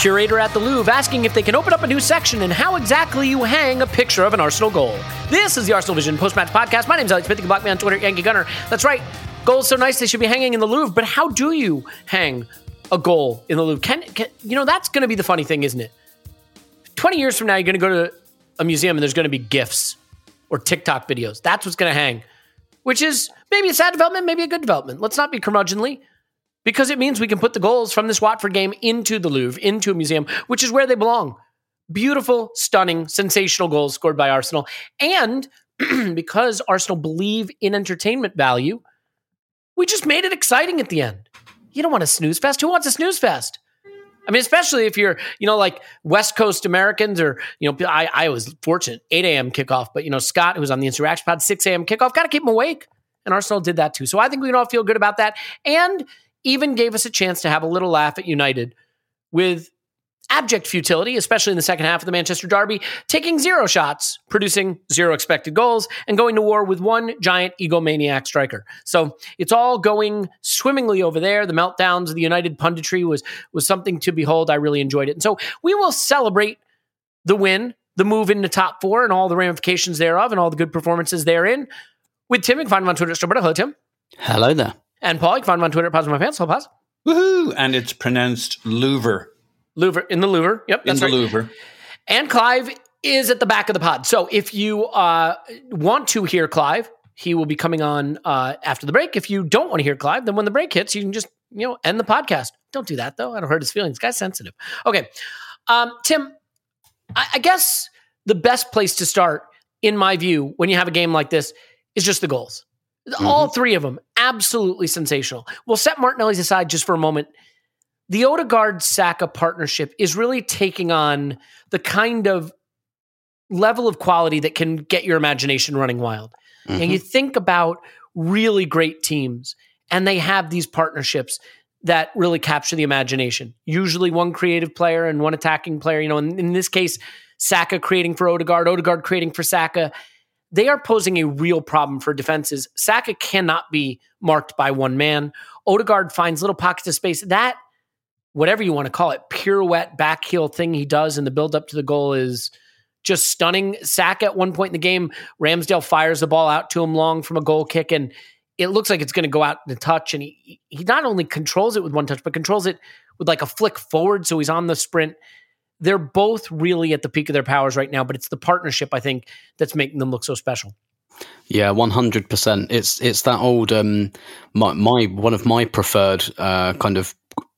Curator at the Louvre asking if they can open up a new section and how exactly you hang a picture of an Arsenal goal. This is the Arsenal Vision post match podcast. My name is Alex Smith. You can block me on Twitter, Yankee Gunner. That's right. Goals so nice they should be hanging in the Louvre. But how do you hang a goal in the Louvre? Can, can you know that's going to be the funny thing, isn't it? Twenty years from now, you're going to go to a museum and there's going to be gifs or TikTok videos. That's what's going to hang, which is maybe a sad development, maybe a good development. Let's not be curmudgeonly because it means we can put the goals from this Watford game into the Louvre, into a museum, which is where they belong. Beautiful, stunning, sensational goals scored by Arsenal. And because Arsenal believe in entertainment value, we just made it exciting at the end. You don't want a snooze fest. Who wants a snooze fest? I mean, especially if you're, you know, like West Coast Americans or, you know, I, I was fortunate, 8 a.m. kickoff, but, you know, Scott, who was on the Insurrection Pod, 6 a.m. kickoff, got to keep him awake. And Arsenal did that too. So I think we can all feel good about that. And even gave us a chance to have a little laugh at United with abject futility, especially in the second half of the Manchester Derby, taking zero shots, producing zero expected goals, and going to war with one giant egomaniac striker. So it's all going swimmingly over there. The meltdowns of the United punditry was was something to behold. I really enjoyed it. And so we will celebrate the win, the move into top four, and all the ramifications thereof, and all the good performances therein. With Tim, you can find him on Twitter at. Hello, Tim. Hello there. And Paul, you can find him on Twitter at Pause My Pants. Hello, Pause. Woohoo! And it's pronounced Louvre. Louvre in the Louvre. Yep, In that's the right. Louvre. And Clive is at the back of the pod. So if you uh, want to hear Clive, he will be coming on uh, after the break. If you don't want to hear Clive, then when the break hits, you can just you know end the podcast. Don't do that though. I don't hurt his feelings. Guy's sensitive. Okay, um, Tim. I, I guess the best place to start, in my view, when you have a game like this, is just the goals. All mm-hmm. three of them, absolutely sensational. We'll set Martinelli's aside just for a moment the Odegaard Saka partnership is really taking on the kind of level of quality that can get your imagination running wild. And you mm-hmm. think about really great teams, and they have these partnerships that really capture the imagination. Usually, one creative player and one attacking player. You know, in, in this case, Saka creating for Odegaard, Odegaard creating for Saka. They are posing a real problem for defenses. Saka cannot be marked by one man. Odegaard finds little pockets of space. That whatever you want to call it, pirouette back heel thing he does in the build up to the goal is just stunning. Saka at one point in the game, Ramsdale fires the ball out to him long from a goal kick, and it looks like it's going to go out in a touch. And he he not only controls it with one touch, but controls it with like a flick forward, so he's on the sprint. They're both really at the peak of their powers right now, but it's the partnership I think that's making them look so special. Yeah, one hundred percent. It's it's that old um my, my one of my preferred uh kind of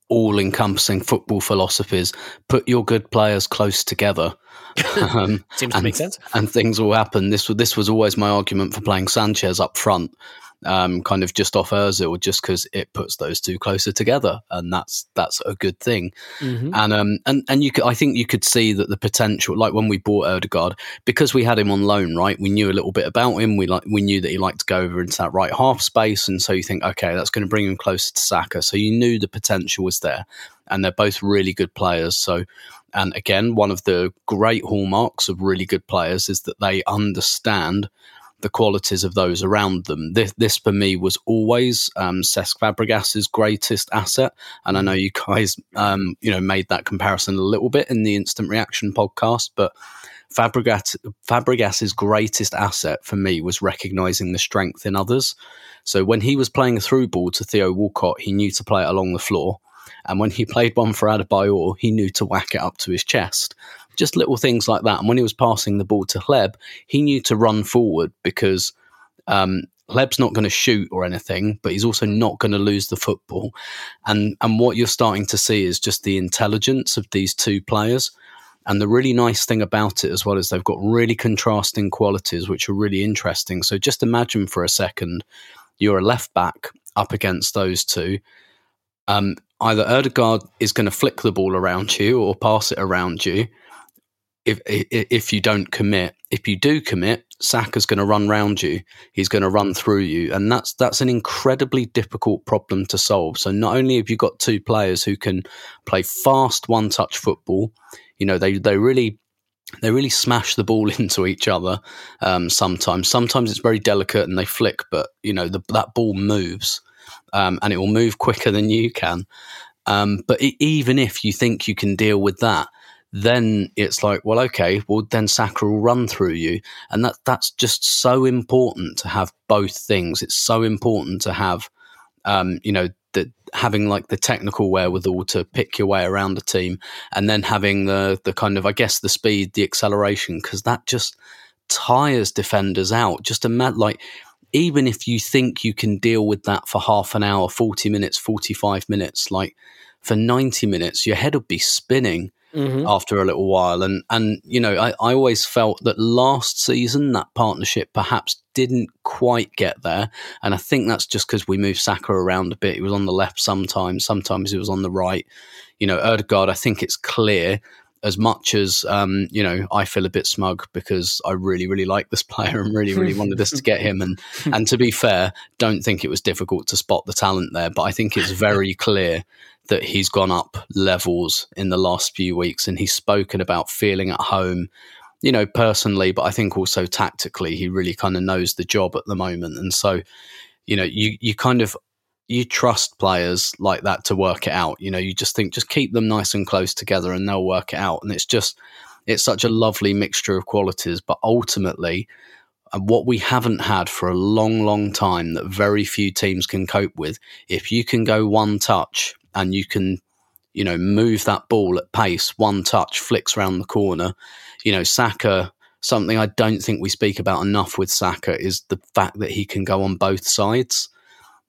all encompassing football philosophies. Put your good players close together. um, Seems to and, make sense. And things will happen. This was this was always my argument for playing Sanchez up front. Um, kind of just off Özil, just because it puts those two closer together, and that's that's a good thing. Mm-hmm. And um and and you could, I think you could see that the potential, like when we bought Odegaard, because we had him on loan, right? We knew a little bit about him. We like we knew that he liked to go over into that right half space, and so you think, okay, that's going to bring him closer to Saka. So you knew the potential was there, and they're both really good players. So. And again, one of the great hallmarks of really good players is that they understand the qualities of those around them. This, this for me was always um, Cesc Fabregas's greatest asset, and I know you guys, um, you know, made that comparison a little bit in the Instant Reaction podcast, but. Fabregas, Fabregas's greatest asset for me was recognizing the strength in others. So when he was playing a through ball to Theo Walcott, he knew to play it along the floor. And when he played one for Adebayor, he knew to whack it up to his chest. Just little things like that. And when he was passing the ball to Hleb, he knew to run forward because um, Hleb's not going to shoot or anything, but he's also not going to lose the football. And and what you're starting to see is just the intelligence of these two players. And the really nice thing about it as well is they've got really contrasting qualities, which are really interesting. So just imagine for a second, you're a left back up against those two. Um, either Odegaard is going to flick the ball around you or pass it around you. If if you don't commit, if you do commit, Saka's going to run round you. He's going to run through you, and that's that's an incredibly difficult problem to solve. So not only have you got two players who can play fast one touch football, you know they they really they really smash the ball into each other. Um, sometimes sometimes it's very delicate and they flick, but you know the, that ball moves um, and it will move quicker than you can. Um, but even if you think you can deal with that, then it's like, well, okay, well then Saka will run through you, and that that's just so important to have both things. It's so important to have, um, you know, that having like the technical wherewithal to pick your way around the team, and then having the the kind of, I guess, the speed, the acceleration, because that just tires defenders out. Just imagine, like even if you think you can deal with that for half an hour, 40 minutes, 45 minutes, like for 90 minutes, your head would be spinning mm-hmm. after a little while. And, and you know, I, I always felt that last season, that partnership perhaps didn't quite get there. And I think that's just because we moved Saka around a bit. He was on the left sometimes, sometimes he was on the right. You know, Odegaard, I think it's clear as much as um, you know, I feel a bit smug because I really, really like this player and really, really wanted us to get him. And and to be fair, don't think it was difficult to spot the talent there. But I think it's very clear that he's gone up levels in the last few weeks, and he's spoken about feeling at home. You know, personally, but I think also tactically, he really kind of knows the job at the moment. And so, you know, you you kind of you trust players like that to work it out. You know, you just think just keep them nice and close together and they'll work it out. And it's just it's such a lovely mixture of qualities. But ultimately, uh, what we haven't had for a long, long time that very few teams can cope with, if you can go one touch and you can, you know, move that ball at pace, one touch flicks around the corner, you know, Saka. Something I don't think we speak about enough with Saka is the fact that he can go on both sides.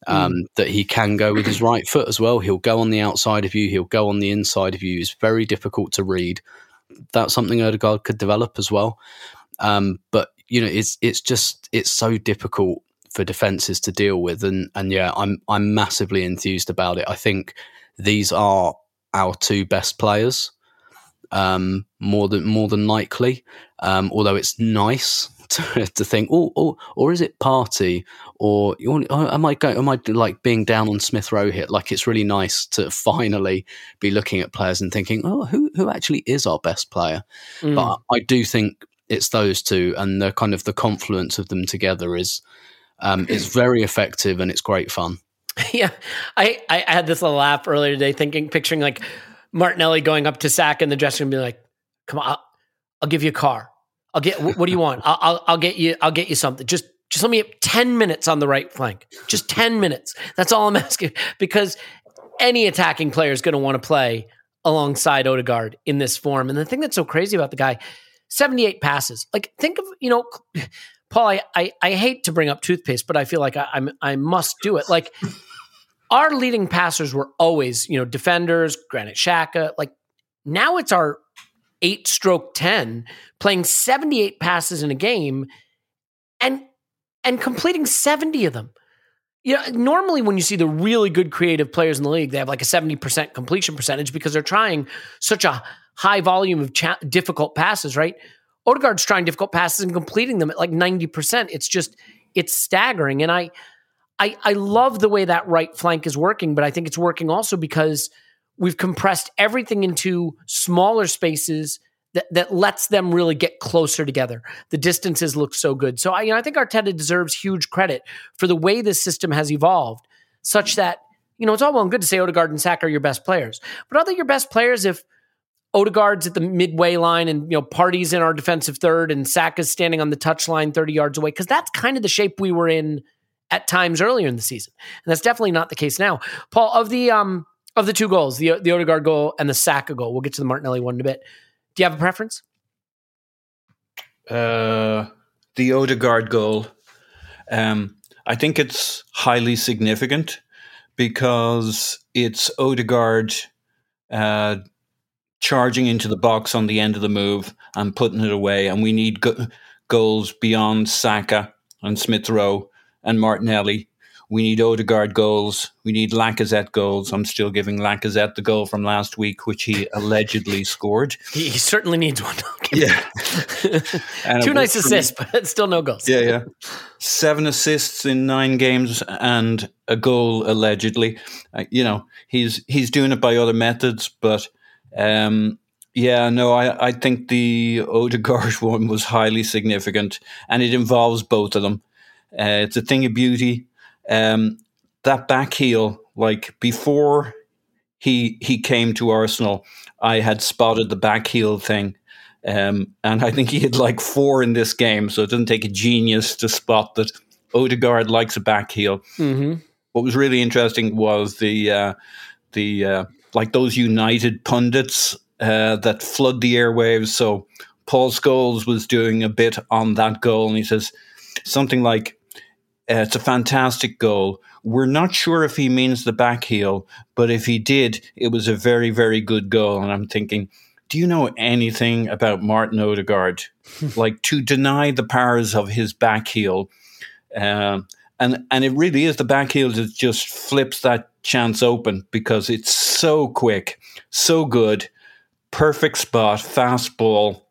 Mm. um, mm. that he can go with his right foot as well. He'll go on the outside of you. He'll go on the inside of you. It's very difficult to read. That's something Odegaard could develop as well. Um, but you know, it's it's just it's so difficult for defenses to deal with, and and yeah, I'm I'm massively enthused about it. I think these are our two best players, um, more than more than likely. Um, although it's nice to, to think, oh, oh, or is it Partey? or oh, am I going? Am I like being down on Smith Rowe here? Like it's really nice to finally be looking at players and thinking, oh, who who actually is our best player? Mm. But I do think it's those two, and the kind of the confluence of them together is um, is very effective and it's great fun. Yeah, I I had this little laugh earlier today, thinking, picturing like Martinelli going up to Saka in the dressing room, and be like, "Come on, I'll, I'll give you a car." I'll get. What do you want? I'll, I'll, I'll get you. I'll get you something. Just just let me have ten minutes on the right flank. Just ten minutes. That's all I'm asking because any attacking player is going to want to play alongside Odegaard in this form. And the thing that's so crazy about the guy, 78 passes. Like think of you know, Paul. I I, I hate to bring up toothpaste, but I feel like I, I'm I must do it. Like our leading passers were always you know defenders, Granit Xhaka. Like now it's our eight stroke 10, playing 78 passes in a game and and completing 70 of them. you know, normally when you see the really good creative players in the league, they have like a 70% completion percentage because they're trying such a high volume of cha- difficult passes, right? Odegaard's trying difficult passes and completing them at like 90%. It's just, it's staggering. And I, I, I love the way that right flank is working, but I think it's working also because we've compressed everything into smaller spaces that, that lets them really get closer together. The distances look so good. So I, you know, I think Arteta deserves huge credit for the way this system has evolved, such that you know it's all well and good to say Odegaard and Saka are your best players, but are they your best players if Odegaard's at the midway line and you know Partey's in our defensive third and Saka's standing on the touch line 30 yards away? Because that's kind of the shape we were in at times earlier in the season, and that's definitely not the case now. Paul, of the um of the two goals, the the Odegaard goal and the Saka goal, we'll get to the Martinelli one in a bit. Do you have a preference? Uh, the Odegaard goal. Um, I think it's highly significant because it's Odegaard uh, charging into the box on the end of the move and putting it away. And we need go- goals beyond Saka and Smith Rowe and Martinelli we need Odegaard goals. We need Lacazette goals. I'm still giving Lacazette the goal from last week, which he allegedly scored. He, he certainly needs one. yeah. Two nice assists, but still no goals. Yeah, yeah. Seven assists in nine games and a goal allegedly. Uh, you know, he's he's doing it by other methods, but um, yeah, no, I, I think the Odegaard one was highly significant, and it involves both of them. Uh, it's a thing of beauty um, that back heel, like before he he came to Arsenal, I had spotted the back heel thing. Um, and I think he had like four in this game, so it doesn't take a genius to spot that Odegaard likes a back heel. Mm-hmm. What was really interesting was the uh, the uh, like those United pundits uh, that flood the airwaves. So Paul Scholes was doing a bit on that goal, and he says something like, uh, it's a fantastic goal. We're not sure if he means the back heel, but if he did, it was a very, very good goal. And I'm thinking, do you know anything about Martin Odegaard? like to deny the powers of his back heel, uh, and and it really is the back heel that just flips that chance open because it's so quick, so good, perfect spot, fast ball,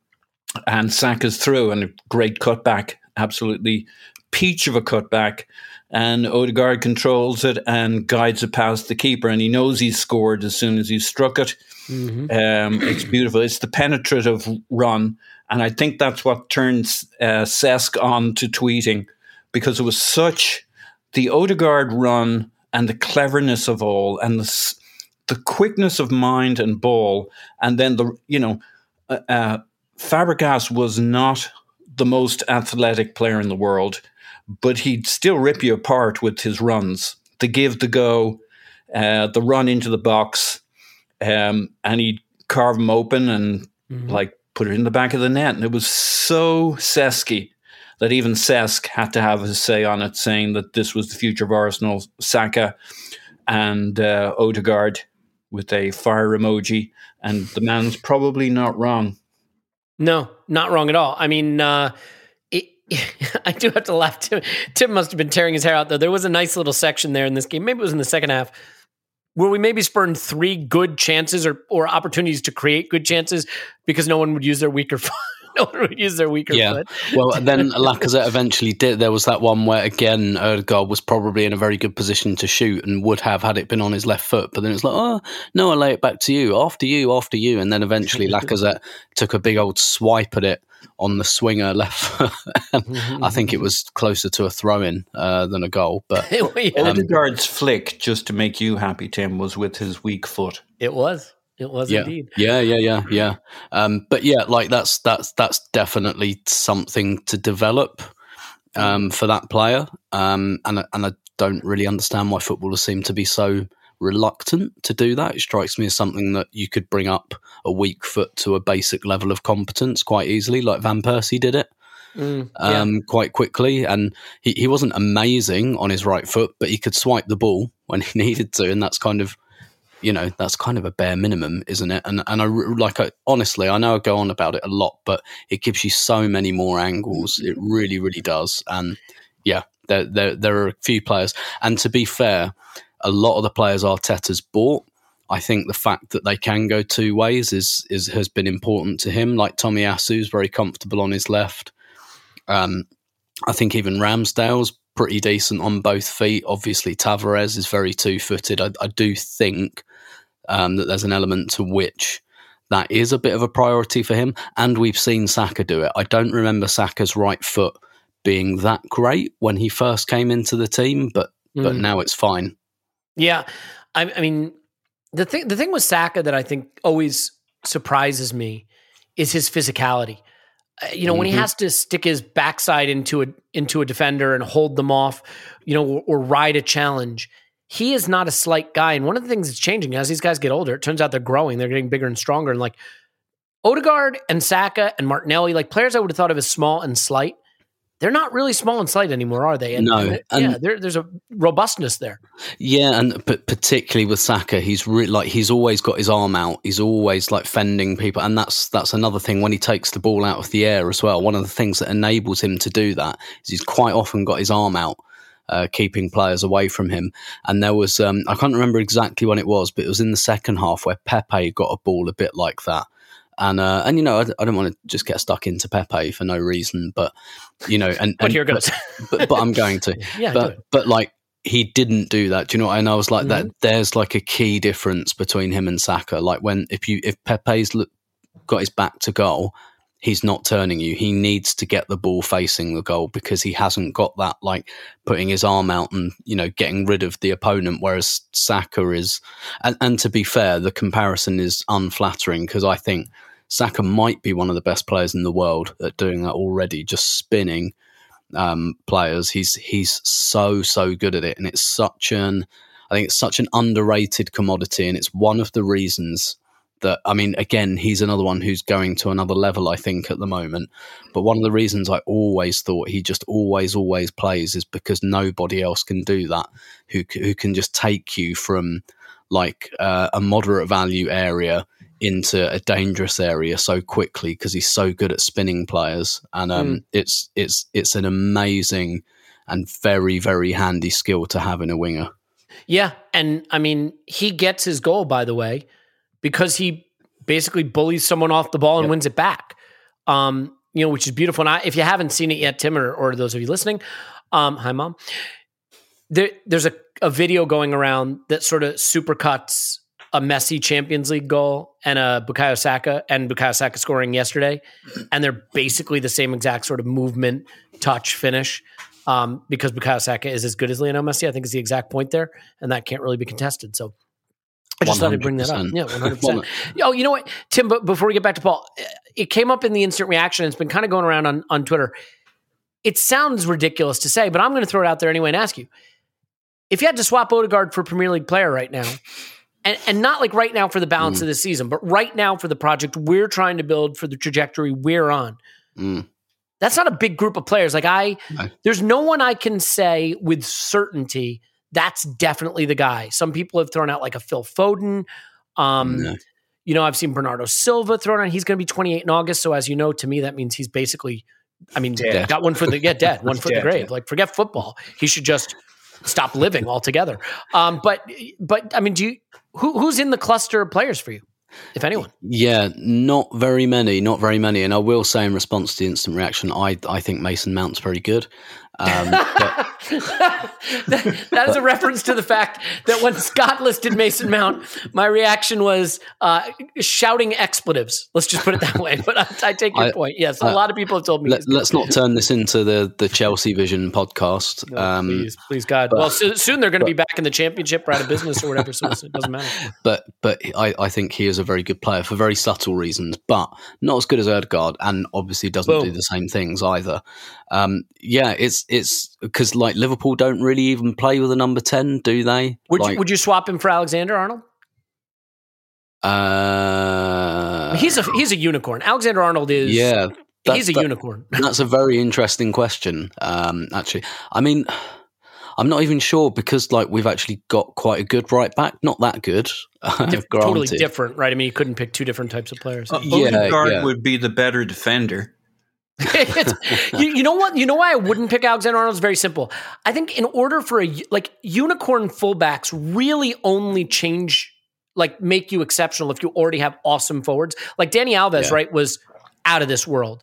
and Saka's through and a great cutback. Absolutely peach of a cutback, and Odegaard controls it and guides it past the keeper, and he knows he's scored as soon as he's struck it. Mm-hmm. Um, it's beautiful. It's the penetrative run, and I think that's what turns uh, Cesc on to tweeting because it was such the Odegaard run and the cleverness of all, and the the quickness of mind and ball, and then the you know. Uh, uh, Fabregas was not the most athletic player in the world but he'd still rip you apart with his runs. The give, the go, uh, the run into the box, um, and he'd carve them open and mm-hmm. like put it in the back of the net. And it was so Cesky that even Cesc had to have his say on it, saying that this was the future of Arsenal. Saka and uh, Odegaard with a fire emoji, and the man's probably not wrong. No, not wrong at all. I mean, uh, I do have to laugh. Tim, Tim must have been tearing his hair out though. There was a nice little section there in this game. Maybe it was in the second half where we maybe spurned three good chances or or opportunities to create good chances because no one would use their weaker. no one would use their weaker yeah. foot. well, then Lacazette eventually did. There was that one where again Odegaard was probably in a very good position to shoot and would have had it been on his left foot. But then it's like, oh no, I lay it back to you, after you, after you, and then eventually Lacazette took a big old swipe at it on the swinger left. I think it was closer to a throw in uh, than a goal. But um, Odegaard's flick, just to make you happy, Tim, was with his weak foot. It was. It was yeah. indeed. Yeah, yeah, yeah, yeah. Um, but yeah, like that's that's that's definitely something to develop um, for that player. Um, and and I don't really understand why footballers seem to be so reluctant to do that. It strikes me as something that you could bring up a weak foot to a basic level of competence quite easily, like Van Persie did it. Mm, yeah. um, quite quickly, and he, he wasn't amazing on his right foot, but he could swipe the ball when he needed to, and that's kind of, you know, that's kind of a bare minimum, isn't it? And and I like, I, honestly, I know I go on about it a lot, but it gives you so many more angles. It really, really does, and yeah, there, there there are a few players, and to be fair, a lot of the players Arteta's bought. I think the fact that they can go two ways is is has been important to him. Like Tommy is very comfortable on his left. Um, I think even Ramsdale's pretty decent on both feet. Obviously, Tavares is very two footed. I, I, do think um, that there's an element to which that is a bit of a priority for him. And we've seen Saka do it. I don't remember Saka's right foot being that great when he first came into the team, but mm. but now it's fine. Yeah, I, I mean the thing the thing with Saka that I think always surprises me is his physicality. Uh, you know, mm-hmm. when he mm-hmm. has to stick his backside into a into a defender and hold them off, you know, or, or, ride a challenge, he is not a slight guy. And one of the things that's changing as these guys get older, it turns out they're growing, they're getting bigger and stronger. And like Odegaard and Saka and Martinelli, like players I would have thought of as small and slight, they're not really small and slight anymore, are they? And, no, and, and yeah, there, there's a robustness there. Yeah, and but particularly with Saka, he's re- like he's always got his arm out. He's always like fending people, and that's that's another thing when he takes the ball out of the air as well. One of the things that enables him to do that is he's quite often got his arm out. Uh, keeping players away from him. And there was, um, I can't remember exactly when it was, but it was in the second half where Pepe got a ball a bit like that. And uh, and you know, I, I, don't want to just get stuck into Pepe for no reason, but you know, and, but here goes. but, but, but, I'm going to. yeah, but but like he didn't do that. Do you know? What? And I was like, mm-hmm. that. There's like a key difference between him and Saka. Like when if you if Pepe's look, got his back to goal, he's not turning you. He needs to get the ball facing the goal because he hasn't got that like putting his arm out and you know getting rid of the opponent. Whereas Saka is, and, and to be fair, the comparison is unflattering because I think Saka might be one of the best players in the world at doing that already, just spinning um, players. He's he's so so good at it, and it's such an I think it's such an underrated commodity, and it's one of the reasons that I mean, again, he's another one who's going to another level. I think at the moment, but one of the reasons I always thought he just always always plays is because nobody else can do that. Who who can just take you from like uh, a moderate value area into a dangerous area so quickly because he's so good at spinning players, and um, mm. it's it's it's an amazing and very very handy skill to have in a winger. Yeah, and I mean he gets his goal by the way because he basically bullies someone off the ball and yep. wins it back. Um, you know, which is beautiful. And I, if you haven't seen it yet, Tim, or, or those of you listening, um, hi mom. There, there's a, a video going around that sort of supercuts a Messi Champions League goal and a Bukayo Saka and Bukayo Saka scoring yesterday, and they're basically the same exact sort of movement, touch, finish. Um, because Bukayo Saka is as good as Lionel Messi, I think is the exact point there, and that can't really be contested. So I just 100%. thought I'd bring that up. Yeah, one hundred percent. Oh, you know what, Tim? But before we get back to Paul, it came up in the instant reaction. It's been kind of going around on on Twitter. It sounds ridiculous to say, but I'm going to throw it out there anyway and ask you: if you had to swap Odegaard for Premier League player right now, and, and not like right now for the balance mm. of the season, but right now for the project we're trying to build for the trajectory we're on. Mm. That's not a big group of players. Like I, no. there's no one I can say with certainty that's definitely the guy. Some people have thrown out like a Phil Foden. Um, no. You know, I've seen Bernardo Silva thrown out. He's going to be 28 in August. So as you know, to me, that means he's basically, I mean, dead. got one for the yeah, dead, one for the grave. Like forget football. He should just stop living altogether. Um, but but I mean, do you who who's in the cluster of players for you? if anyone. Yeah, not very many, not very many. And I will say, in response to the instant reaction, I I think Mason Mount's very good. Um, but, that, that is a reference to the fact that when Scott listed Mason Mount, my reaction was uh, shouting expletives. Let's just put it that way. But I, I take your I, point. Yes, a uh, lot of people have told me. Let, us not turn this into the the Chelsea Vision podcast. No, um, please, please, God. But, well, so, soon they're going to be back in the championship or out of business or whatever, so it doesn't matter. But but I, I think he is a very good player for very subtle reasons, but not as good as Odegaard, and obviously doesn't Boom. do the same things either. Um, yeah, it's it's because like Liverpool don't really even play with a number ten, do they? Would like, you, would you swap him for Alexander Arnold? Uh, he's a he's a unicorn. Alexander Arnold is yeah. he's a that, unicorn. that's a very interesting question. Um, actually, I mean. I'm not even sure because like we've actually got quite a good right back, not that good. totally different, right? I mean, you couldn't pick two different types of players. Uh, yeah, Odegaard yeah. would be the better defender. You, you know what? You know why I wouldn't pick Alexander Arnold? It's very simple. I think in order for a like unicorn fullbacks really only change like make you exceptional if you already have awesome forwards. Like Dani Alves, Yeah. right, was out of this world.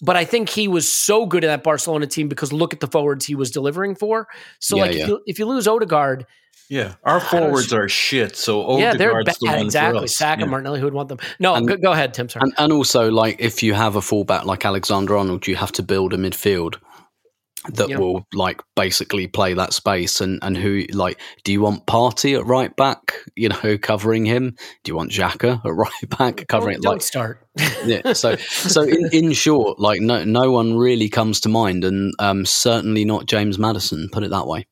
But I think he was so good in that Barcelona team because look at the forwards he was delivering for. So Yeah, like yeah. if you if you lose Odegaard, Yeah, our forwards are shit. So yeah, they're bad. the one Exactly. for us. Saka, Yeah. Martinelli, who would want them? No, And- go, go ahead, Tim. Sorry. And, and also, like, if you have a fullback like Alexander Arnold, you have to build a midfield that Yeah. will, like, basically play that space. And, and who, like, do you want Partey at right back, you know, covering him? Do you want Xhaka at right back covering don't, it? Like, don't start. yeah. So, so in, in short, like, no, no one really comes to mind, and um, certainly not James Maddison. Put it that way.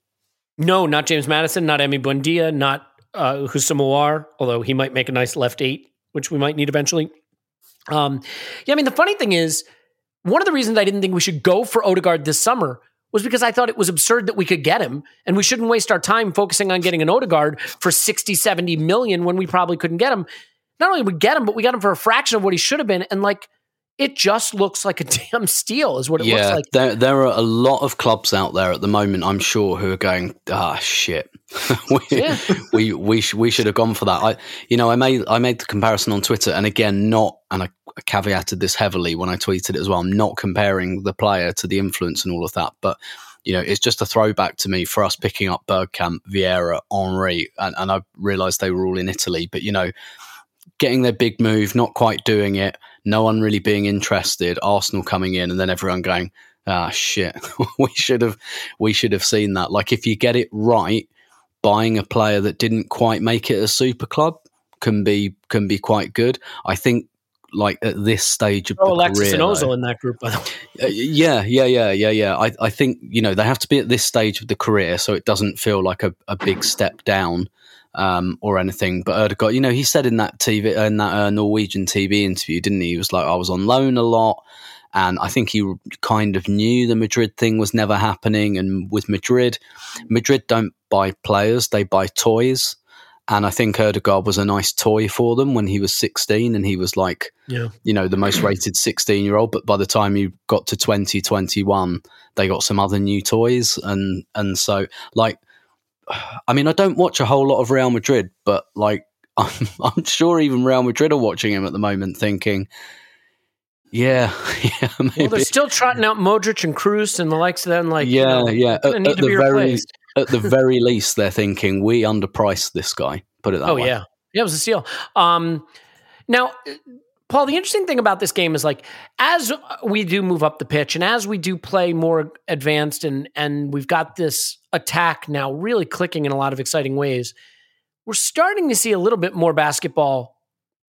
No, not James Maddison, not Emi Buendia, not uh, although he might make a nice left eight, which we might need eventually. Um, yeah, I mean, the funny thing is, one of the reasons I didn't think we should go for Odegaard this summer was because I thought it was absurd that we could get him and we shouldn't waste our time focusing on getting an Odegaard for 60, 70 million when we probably couldn't get him. Not only we get him, but we got him for a fraction of what he should have been. And like, it just looks like a damn steal, is what it yeah, looks like. there there are a lot of clubs out there at the moment. I'm sure who are going, ah, shit. we, Yeah. we we sh- we should have gone for that. I you know I made I made the comparison on Twitter, and again, not and I caveated this heavily when I tweeted it as well. I'm not comparing the player to the influence and all of that, but you know, it's just a throwback to me for us picking up Bergkamp, Vieira, Henry, and, and I realised they were all in Italy. But you know, getting their big move, not quite doing it, no one really being interested, Arsenal coming in, and then everyone going, ah, shit, we should have, we should have seen that. Like if you get it right, buying a player that didn't quite make it a super club can be can be quite good. I think. Like at this stage of the Alexis career, and Ozil though- in that group, by the way. uh, yeah, yeah, yeah, yeah, yeah. I, I think you know they have to be at this stage of the career, so it doesn't feel like a, a big step down um, or anything. But Odegaard, you know, he said in that TV in that uh, Norwegian TV interview, didn't he? He was like, I was on loan a lot, and I think he kind of knew the Madrid thing was never happening. And with Madrid, Madrid don't buy players; they buy toys. And I think Odegaard was a nice toy for them when he was 16, and he was like, Yeah. you know, the most rated 16 year old. But by the time you got to 2021, they got some other new toys. And, and so, like, I mean, I don't watch a whole lot of Real Madrid, but like, I'm, I'm sure even Real Madrid are watching him at the moment thinking, yeah, yeah, maybe. Well, they're still trotting out Modric and Kroos and the likes of them. Like, you yeah, know, yeah. At, at the very, at the very least, they're thinking we underpriced this guy. Put it that Oh way. yeah, yeah, it was a steal. Um, now, Paul, the interesting thing about this game is like as we do move up the pitch and as we do play more advanced and and we've got this attack now really clicking in a lot of exciting ways. We're starting to see a little bit more basketball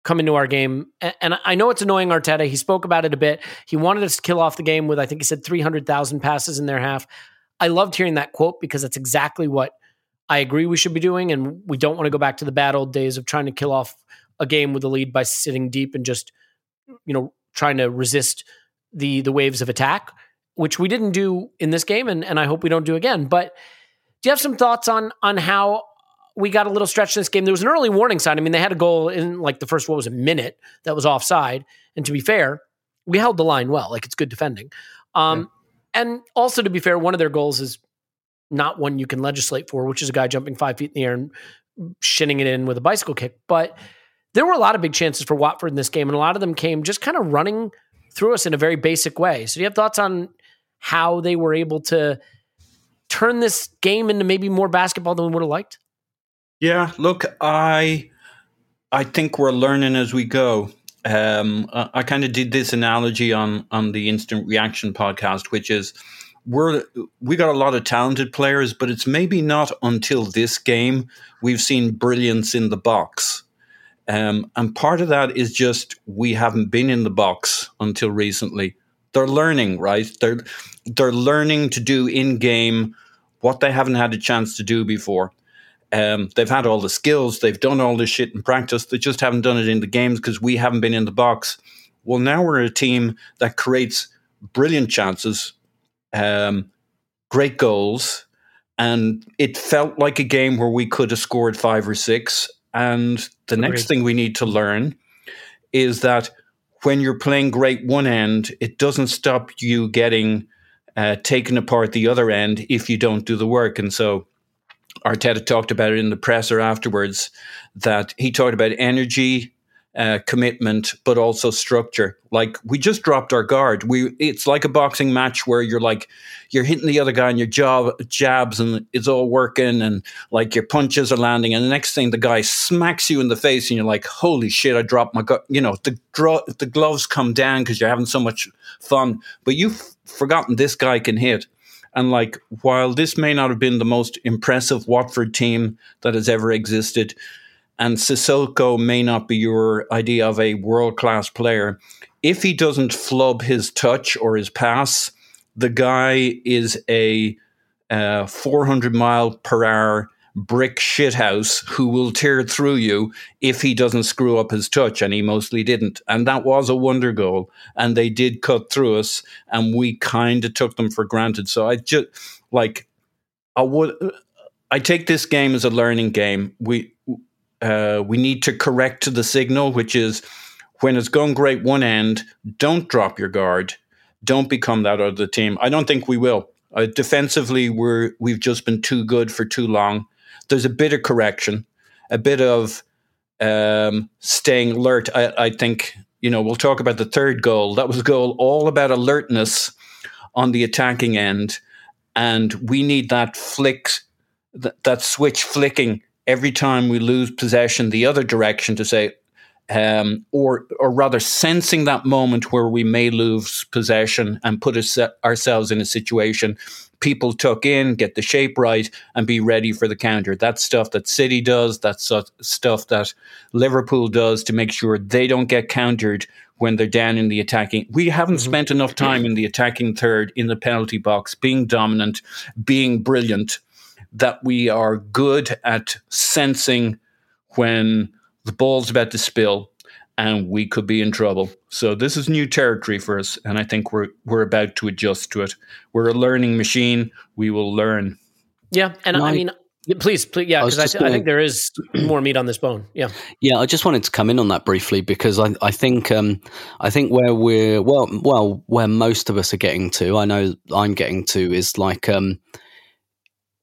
come into our game, and I know it's annoying Arteta. He spoke about it a bit. He wanted us to kill off the game with I think he said three hundred thousand passes in their half. I loved hearing that quote because that's exactly what I agree we should be doing, and we don't want to go back to the bad old days of trying to kill off a game with a lead by sitting deep and just you know trying to resist the the waves of attack, which we didn't do in this game, and and I hope we don't do again. But do you have some thoughts on on how we got a little stretch in this game? There was an early warning sign. I mean, they had a goal in like the first what was a minute that was offside, and to be fair, we held the line well. Like it's good defending. Um, And also to be fair, one of their goals is not one you can legislate for, which is a guy jumping five feet in the air and shinning it in with a bicycle kick. But there were a lot of big chances for Watford in this game, and a lot of them came just kind of running through us in a very basic way. So, do you have thoughts on how they were able to turn this game into maybe more basketball than we would have liked? Yeah, look, I I think we're learning as we go. Um, I, I kind of did this analogy on on the instant reaction podcast, which is we're we got a lot of talented players, but it's maybe not until this game we've seen brilliance in the box. Um, and part of that is just we haven't been in the box until recently. They're learning, right? They're they're learning to do in game what they haven't had a chance to do before. Um, they've had all the skills, they've done all this shit in practice, they just haven't done it in the games because we haven't been in the box. Well, now we're a team that creates brilliant chances, um, great goals, and it felt like a game where we could have scored five or six. And the next thing we need to learn is that when you're playing great one end, it doesn't stop you getting uh, taken apart the other end if you don't do the work. And so Arteta talked about it in the presser afterwards that he talked about energy, uh, commitment, but also structure. Like we just dropped our guard. We it's like a boxing match where you're like you're hitting the other guy and your job jabs and it's all working and like your punches are landing and the next thing the guy smacks you in the face and you're like holy shit I dropped my you know the dro- the gloves come down because you're having so much fun but you've forgotten this guy can hit. And like while this may not have been the most impressive Watford team that has ever existed and Sissoko may not be your idea of a world class player, if he doesn't flub his touch or his pass, the guy is a uh, 400 mile per hour brick shithouse who will tear through you if he doesn't screw up his touch, and he mostly didn't. And that was a wonder goal, and they did cut through us, and we kind of took them for granted. So I just like I would I take this game as a learning game. We uh, we need to correct to the signal, which is when it's going great one end, don't drop your guard, don't become that other team. I don't think we will. Uh, defensively, we're we've just been too good for too long. There's a bit of correction, a bit of um, staying alert. I, I think you know we'll talk about the third goal. That was a goal all about alertness on the attacking end, and we need that flick, that, that switch flicking every time we lose possession the other direction to say, um, or or rather sensing that moment where we may lose possession and put us, ourselves in a situation people tuck in, get the shape right, and be ready for the counter. That's stuff that City does. That's stuff that Liverpool does to make sure they don't get countered when they're down in the attacking. We haven't mm-hmm. spent enough time in the attacking third in the penalty box, being dominant, being brilliant, that we are good at sensing when the ball's about to spill and we could be in trouble. So this is new territory for us, and I think we're we're about to adjust to it. We're a learning machine. We will learn. Yeah, and I, I mean, please, please yeah, because I, I, I, think there is more meat on this bone. Yeah, yeah. I just wanted to come in on that briefly because I, I think um, I think where we're well, well, where most of us are getting to, I know I'm getting to, is like. Um,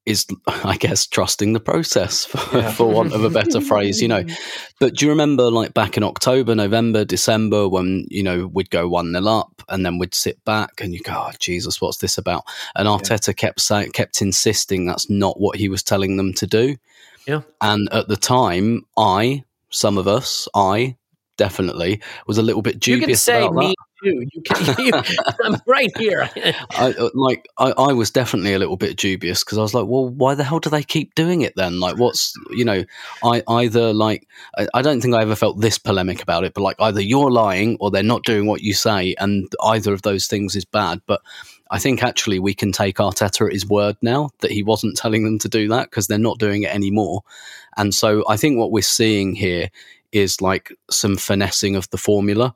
is I guess trusting the process for, yeah. for want of a better phrase, you know. But do you remember like back in October, November, December when, you know, we'd go one nil up and then we'd sit back and you go, Oh Jesus, what's this about? And Arteta yeah. kept saying kept insisting that's not what he was telling them to do. Yeah. And at the time, I, some of us, I definitely was a little bit dubious. You can say me too. You can. You, I'm right here. I, uh, like I, I was definitely a little bit dubious because I was like, well, why the hell do they keep doing it then? Like, what's you know, I either like I, I don't think I ever felt this polemic about it, but like either you're lying or they're not doing what you say, and either of those things is bad. But I think actually we can take Arteta at his word now that he wasn't telling them to do that because they're not doing it anymore. And so I think what we're seeing here is like some finessing of the formula.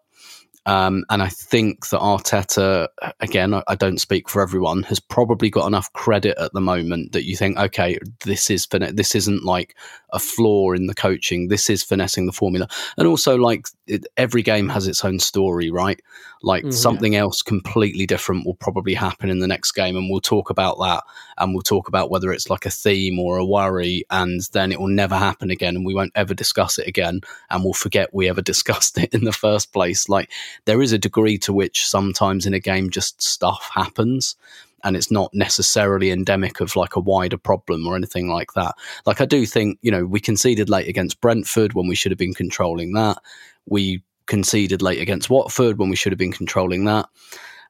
Um, and I think that Arteta, again, I, I, don't speak for everyone, has probably got enough credit at the moment that you think, okay, this is this isn't like a flaw in the coaching. This is finessing the formula, and also like it, every game has its own story, right? Like mm-hmm. something else completely different will probably happen in the next game, and we'll talk about that, and we'll talk about whether it's like a theme or a worry, and then it will never happen again, and we won't ever discuss it again, and we'll forget we ever discussed it in the first place. Like there is a degree to which sometimes in a game just stuff happens and it's not necessarily endemic of like a wider problem or anything like that. Like I do think, you know, we conceded late against Brentford when we should have been controlling that. We conceded late against Watford when we should have been controlling that.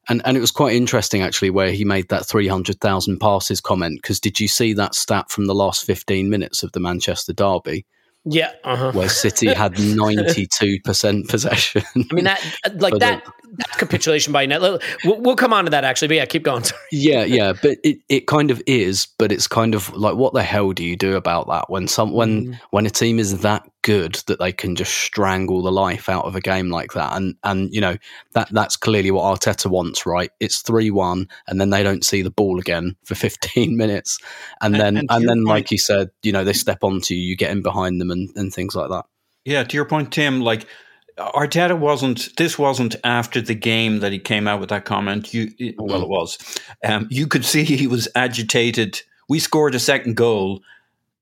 And and it was quite interesting actually where he made that 300,000 passes comment because did you see that stat from the last 15 minutes of the Manchester derby? Yeah, uh-huh. where City had ninety two percent possession. I mean that, like that, that capitulation by net. We'll, we'll, come on to that actually, but yeah, keep going. yeah, yeah, but it, it kind of is, but it's kind of like what the hell do you do about that when some when mm. when a team is that good that they can just strangle the life out of a game like that. And and you know that that's clearly what Arteta wants, right? It's three one, and then they don't see the ball again for fifteen minutes, and, and then and, and then point, like you said, you know they step onto you, you get in behind them, and, and things like that. Yeah, to your point, Tim, like Arteta wasn't. This wasn't after the game that he came out with that comment. You, well, it was. Um, you could see he was agitated. We scored a second goal,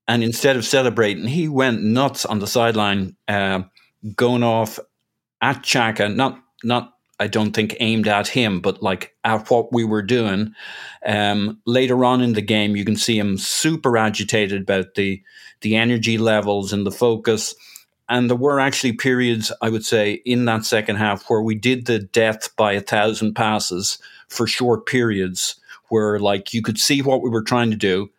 and instead of celebrating, he went nuts on the sideline, uh, going off at Xhaka. Not, not. I don't think aimed at him, but like at what we were doing. Um, later on in the game, you can see him super agitated about the the energy levels and the focus. And there were actually periods, I would say, in that second half where we did the death by a thousand passes for short periods, where like you could see what we were trying to do,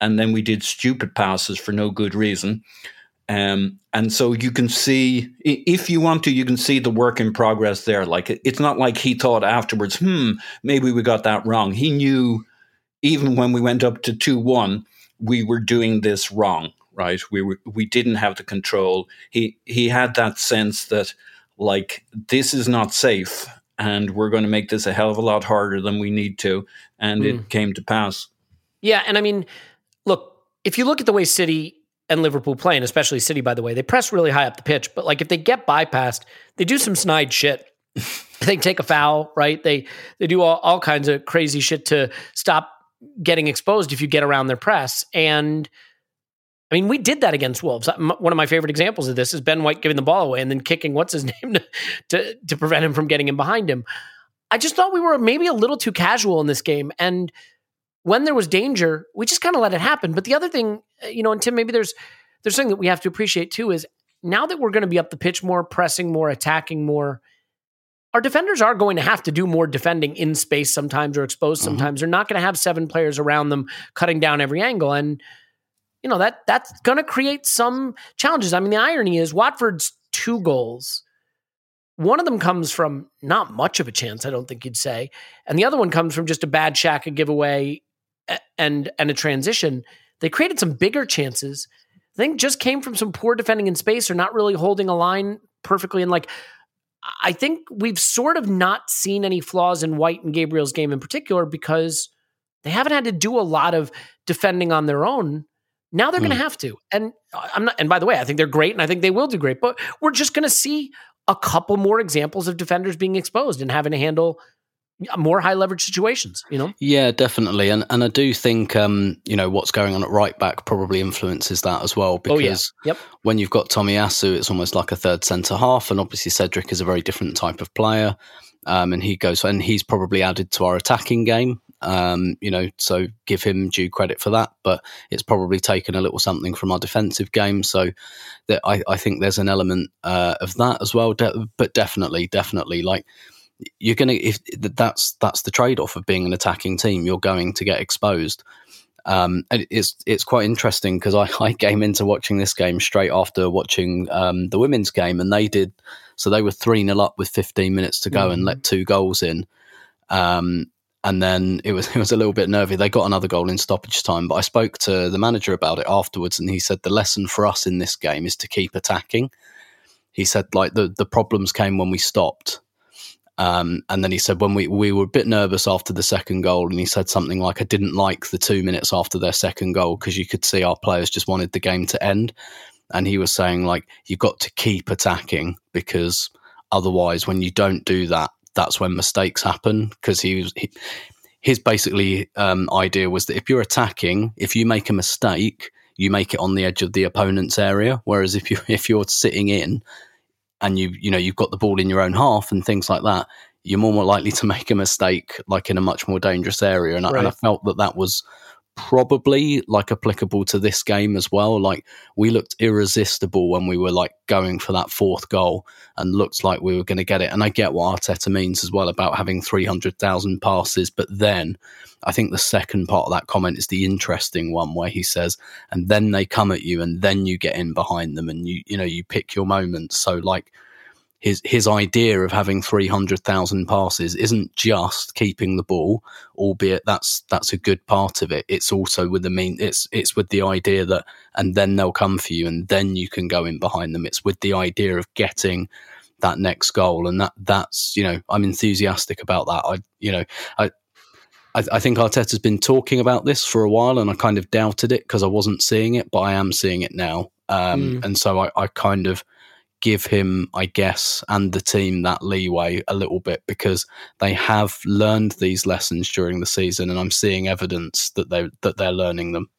and then we did stupid passes for no good reason. Um, and so you can see, if you want to, you can see the work in progress there. Like it's not like he thought afterwards, hmm, maybe we got that wrong. He knew, even when we went up to two one, we were doing this wrong right? We were, we didn't have the control. He he had that sense that like this is not safe, and we're going to make this a hell of a lot harder than we need to, and mm. it came to pass. Yeah, and I mean, look, if you look at the way City and Liverpool play, and especially City, by the way, they press really high up the pitch, but like if they get bypassed, they do some snide shit. they take a foul, right? They they do all, all kinds of crazy shit to stop getting exposed if you get around their press. And I mean, we did that against Wolves. One of my favorite examples of this is Ben White giving the ball away and then kicking what's his name to, to, to prevent him from getting in behind him. I just thought we were maybe a little too casual in this game, and when there was danger, we just kind of let it happen. But the other thing, uh, you know, and Tim, maybe there's there's something that we have to appreciate too is now that we're going to be up the pitch more, pressing more, attacking more. Our defenders are going to have to do more defending in space sometimes or exposed mm-hmm. sometimes. Mm-hmm. They're not going to have seven players around them cutting down every angle. And you know that that's going to create some challenges. I mean, the irony is Watford's two goals. One of them comes from not much of a chance, I don't think you'd say, and the other one comes from just a bad Xhaka giveaway and and a transition. They created some bigger chances. I think just came from some poor defending in space or not really holding a line perfectly. And like, I think we've sort of not seen any flaws in White and Gabriel's game in particular because they haven't had to do a lot of defending on their own now they're mm. going to have to. And uh, I'm not and by the way, I think they're great and I think they will do great, but we're just going to see a couple more examples of defenders being exposed and having to handle more high leverage situations, you know? Yeah, definitely. And and I do think um, you know, what's going on at right back probably influences that as well because oh, yeah. yep. when you've got Tomiyasu, it's almost like a third centre half and obviously Cedric is a very different type of player. Um, and he goes and he's probably added to our attacking game um, you know, so give him due credit for that. But it's probably taken a little something from our defensive game. So that I, I think there's an element uh, of that as well. De- but definitely, definitely, like you're gonna if that's that's the trade off of being an attacking team. You're going to get exposed. Um, it's it's quite interesting because I, I came into watching this game straight after watching um, the women's game, and they did so they were three 0 up with 15 minutes to go mm-hmm. and let two goals in. Um, and then it was it was a little bit nervy. They got another goal in stoppage time, but I spoke to the manager about it afterwards, and he said the lesson for us in this game is to keep attacking. He said like the the problems came when we stopped, um, and then he said when we we were a bit nervous after the second goal, and he said something like I didn't like the two minutes after their second goal because you could see our players just wanted the game to end, and he was saying like you've got to keep attacking because otherwise when you don't do that that's when mistakes happen because he was he, his basically um, idea was that if you're attacking, if you make a mistake, you make it on the edge of the opponent's area. Whereas if you if you're sitting in and you you know you've got the ball in your own half and things like that, you're more, more likely to make a mistake like in a much more dangerous area. And, right. I, and I felt that that was probably like applicable to this game as well. Like we looked irresistible when we were like going for that fourth goal and looked like we were going to get it. And I get what Arteta means as well about having 300,000 passes. But then I think the second part of that comment is the interesting one where he says, and then they come at you and then you get in behind them and you, you know, you pick your moments. So like, his his idea of having 300,000 passes isn't just keeping the ball albeit that's that's a good part of it it's also with the mean it's it's with the idea that and then they'll come for you and then you can go in behind them it's with the idea of getting that next goal and that that's you know I'm enthusiastic about that I you know I I, think Arteta's been talking about this for a while, and I kind of doubted it because I wasn't seeing it, but I am seeing it now. Um, mm. And so I, I, kind of give him, I guess, and the team that leeway a little bit because they have learned these lessons during the season, and I'm seeing evidence that they that they're learning them.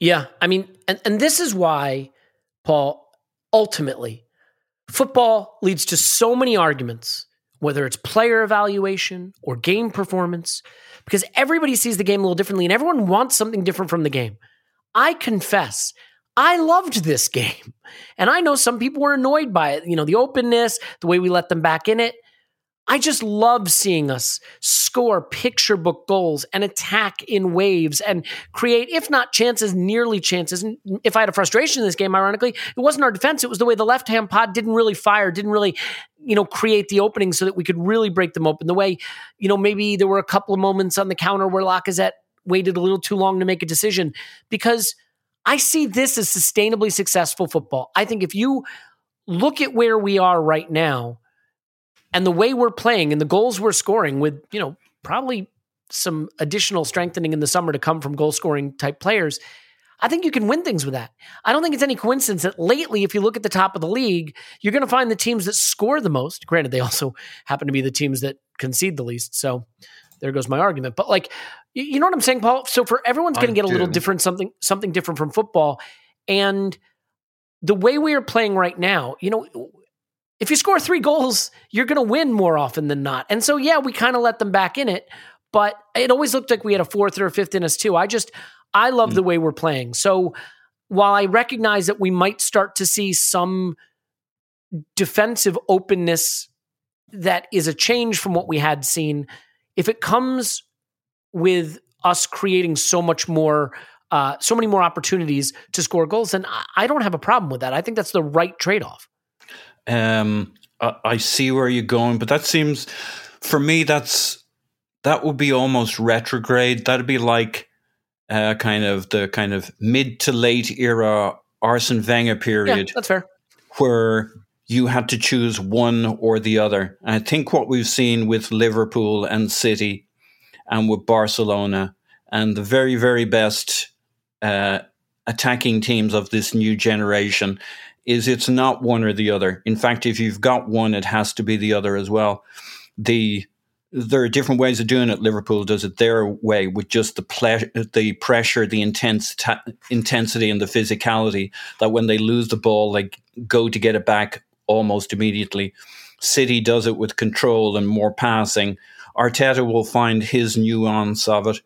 Yeah, I mean, and and this is why, Paul. Ultimately, football leads to so many arguments, whether it's player evaluation or game performance, because everybody sees the game a little differently, and everyone wants something different from the game. I confess I loved this game. And I know some people were annoyed by it, you know, the openness, the way we let them back in it. I just love seeing us score picture book goals and attack in waves and create, if not chances, nearly chances. And if I had a frustration in this game, ironically, it wasn't our defense. It was the way the left hand pod didn't really fire, didn't really, you know, create the opening so that we could really break them open. The way, you know, maybe there were a couple of moments on the counter where Lacazette waited a little too long to make a decision because I see this as sustainably successful football. I think if you look at where we are right now, and the way we're playing and the goals we're scoring with, you know, probably some additional strengthening in the summer to come from goal scoring type players, I think you can win things with that. I don't think it's any coincidence that lately, if you look at the top of the league, you're going to find the teams that score the most. Granted, they also happen to be the teams that concede the least. So there goes my argument. But like, you know what I'm saying, Paul? So for everyone's going to get a little different, something, something different from football. And the way we are playing right now, you know, if you score three goals, you're going to win more often than not. And so, yeah, we kind of let them back in it, but it always looked like we had a fourth or a fifth in us too. I just, I love mm. the way we're playing. So while I recognize that we might start to see some defensive openness that is a change from what we had seen, if it comes with us creating so much more uh, so many more opportunities to score goals, then I don't have a problem with that. I think that's the right trade off. Um, I, I see where you're going, but that seems for me that's that would be almost retrograde. That'd be like uh, kind of the kind of mid to late era Arsene Wenger period. Yeah, that's fair. Where you had to choose one or the other. And I think what we've seen with Liverpool and City and with Barcelona and the very, very best uh, attacking teams of this new generation is it's not one or the other. In fact, if you've got one, it has to be the other as well. The there are different ways of doing it. Liverpool does it their way with just the ple- the pressure, the intense ta- intensity, and the physicality. That when they lose the ball, they go to get it back almost immediately. City does it with control and more passing. Arteta will find his nuance of it,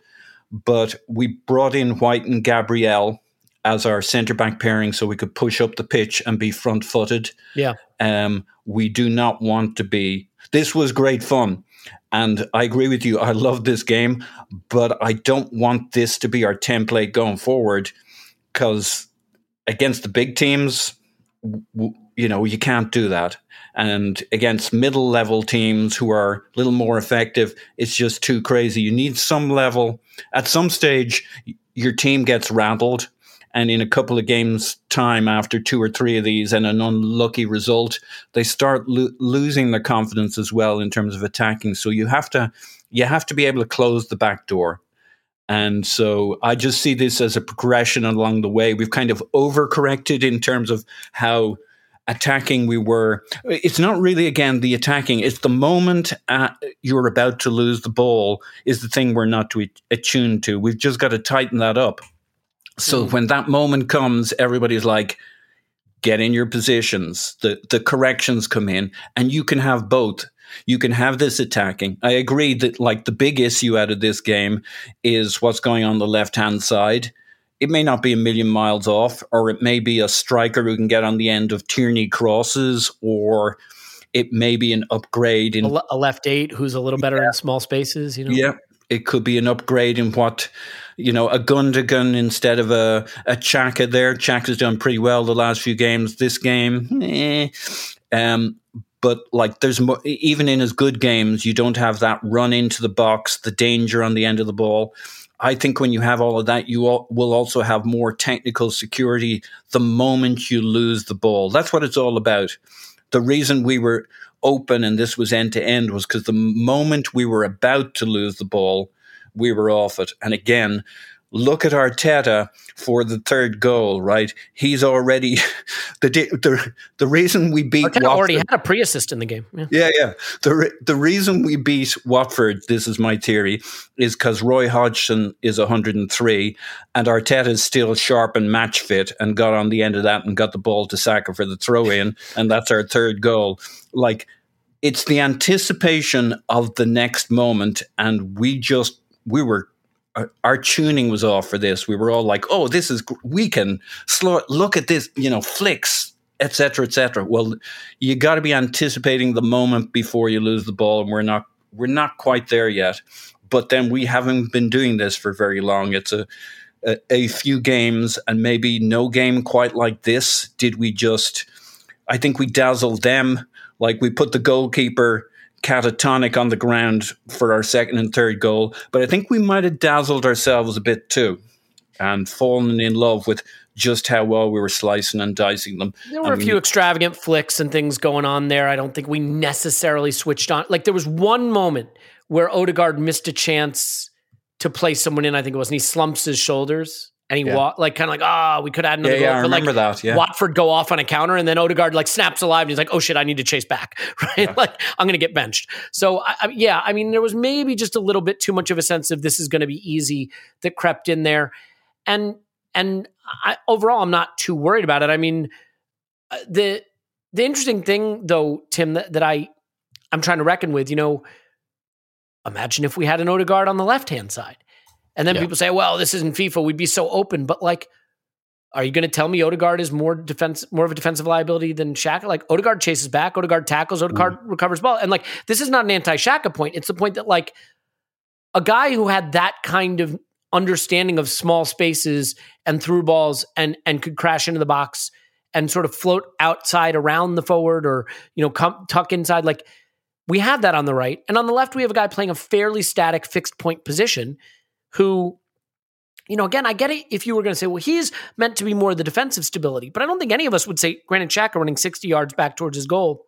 but we brought in White and Gabriel as our centre back pairing so we could push up the pitch and be front footed. Yeah. Um, we do not want to be. This was great fun. And I agree with you. I love this game, but I don't want this to be our template going forward because against the big teams, w- you know, you can't do that. And against middle level teams who are a little more effective, it's just too crazy. You need some level. At some stage, your team gets rattled and in a couple of games' time, after two or three of these and an unlucky result, they start lo- losing their confidence as well in terms of attacking. So you have to you have to be able to close the back door. And so I just see this as a progression along the way. We've kind of overcorrected in terms of how attacking we were. It's not really, again, the attacking. It's the moment uh, you're about to lose the ball is the thing we're not to attuned to. We've just got to tighten that up. So mm. when that moment comes, everybody's like, get in your positions. The the corrections come in, and you can have both. You can have this attacking. I agree that like the big issue out of this game is what's going on the left hand side. It may not be a million miles off, or it may be a striker who can get on the end of Tierney crosses, or it may be an upgrade in a left eight who's a little better yeah. in small spaces. You know, yeah, it could be an upgrade in what you know, a Gundogan instead of a, a Xhaka there. Xhaka's done pretty well the last few games. This game, eh. Um, but like there's more, even in his good games, you don't have that run into the box, the danger on the end of the ball. I think when you have all of that, you all, will also have more technical security the moment you lose the ball. That's what it's all about. The reason we were open and this was end to end was because the moment we were about to lose the ball, we were off it. And again, look at Arteta for the third goal, right? He's already the the the reason we beat Arteta Watford, already had a pre-assist in the game. Yeah. yeah, yeah. The the reason we beat Watford, this is my theory, is because Roy Hodgson is 103 and Arteta is still sharp and match fit and got on the end of that and got the ball to Saka for the throw in, and that's our third goal. Like it's the anticipation of the next moment, and we just we were our, tuning was off for this. We were all like, "Oh, this is we can slow. Look at this, you know, flicks." Etc. Etc. Well, you got to be anticipating the moment before you lose the ball, and we're not we're not quite there yet. But then we haven't been doing this for very long. It's a a, a few games, and maybe no game quite like this. Did we just? I think we dazzled them. Like we put the goalkeeper catatonic on the ground for our second and third goal, but I think we might have dazzled ourselves a bit too, and fallen in love with just how well we were slicing and dicing them. There were a um, few extravagant flicks and things going on there. I don't think we necessarily switched on. Like there was one moment where Odegaard missed a chance to play someone in. I think it was, and he slumps his shoulders and he Yeah. walked like kind of like ah, we could add another Yeah, goal. yeah, I but, like, remember that, yeah. Watford go off on a counter, and then Odegaard like snaps alive, and he's like, "Oh shit, I need to chase back." Right, like I'm gonna get benched. So I, I, yeah, I mean, there was maybe just a little bit too much of a sense of this is going to be easy that crept in there, and and I, overall, I'm not too worried about it. I mean, uh, the the interesting thing though, Tim, that, that I I'm trying to reckon with, you know, imagine if we had an Odegaard on the left hand side, and then Yeah. people say, "Well, this isn't FIFA. We'd be so open." But like, are you going to tell me Odegaard is more defense, more of a defensive liability than Xhaka? Like Odegaard chases back, Odegaard tackles, Odegaard mm-hmm. recovers ball, and like this is not an anti-Xhaka point. It's the point that like a guy who had that kind of understanding of small spaces and through balls and and could crash into the box and sort of float outside around the forward or you know come tuck inside like we have that on the right and on the left we have a guy playing a fairly static fixed point position who you know again I get it if you were going to say well he's meant to be more of the defensive stability but I don't think any of us would say Granit Xhaka running 60 yards back towards his goal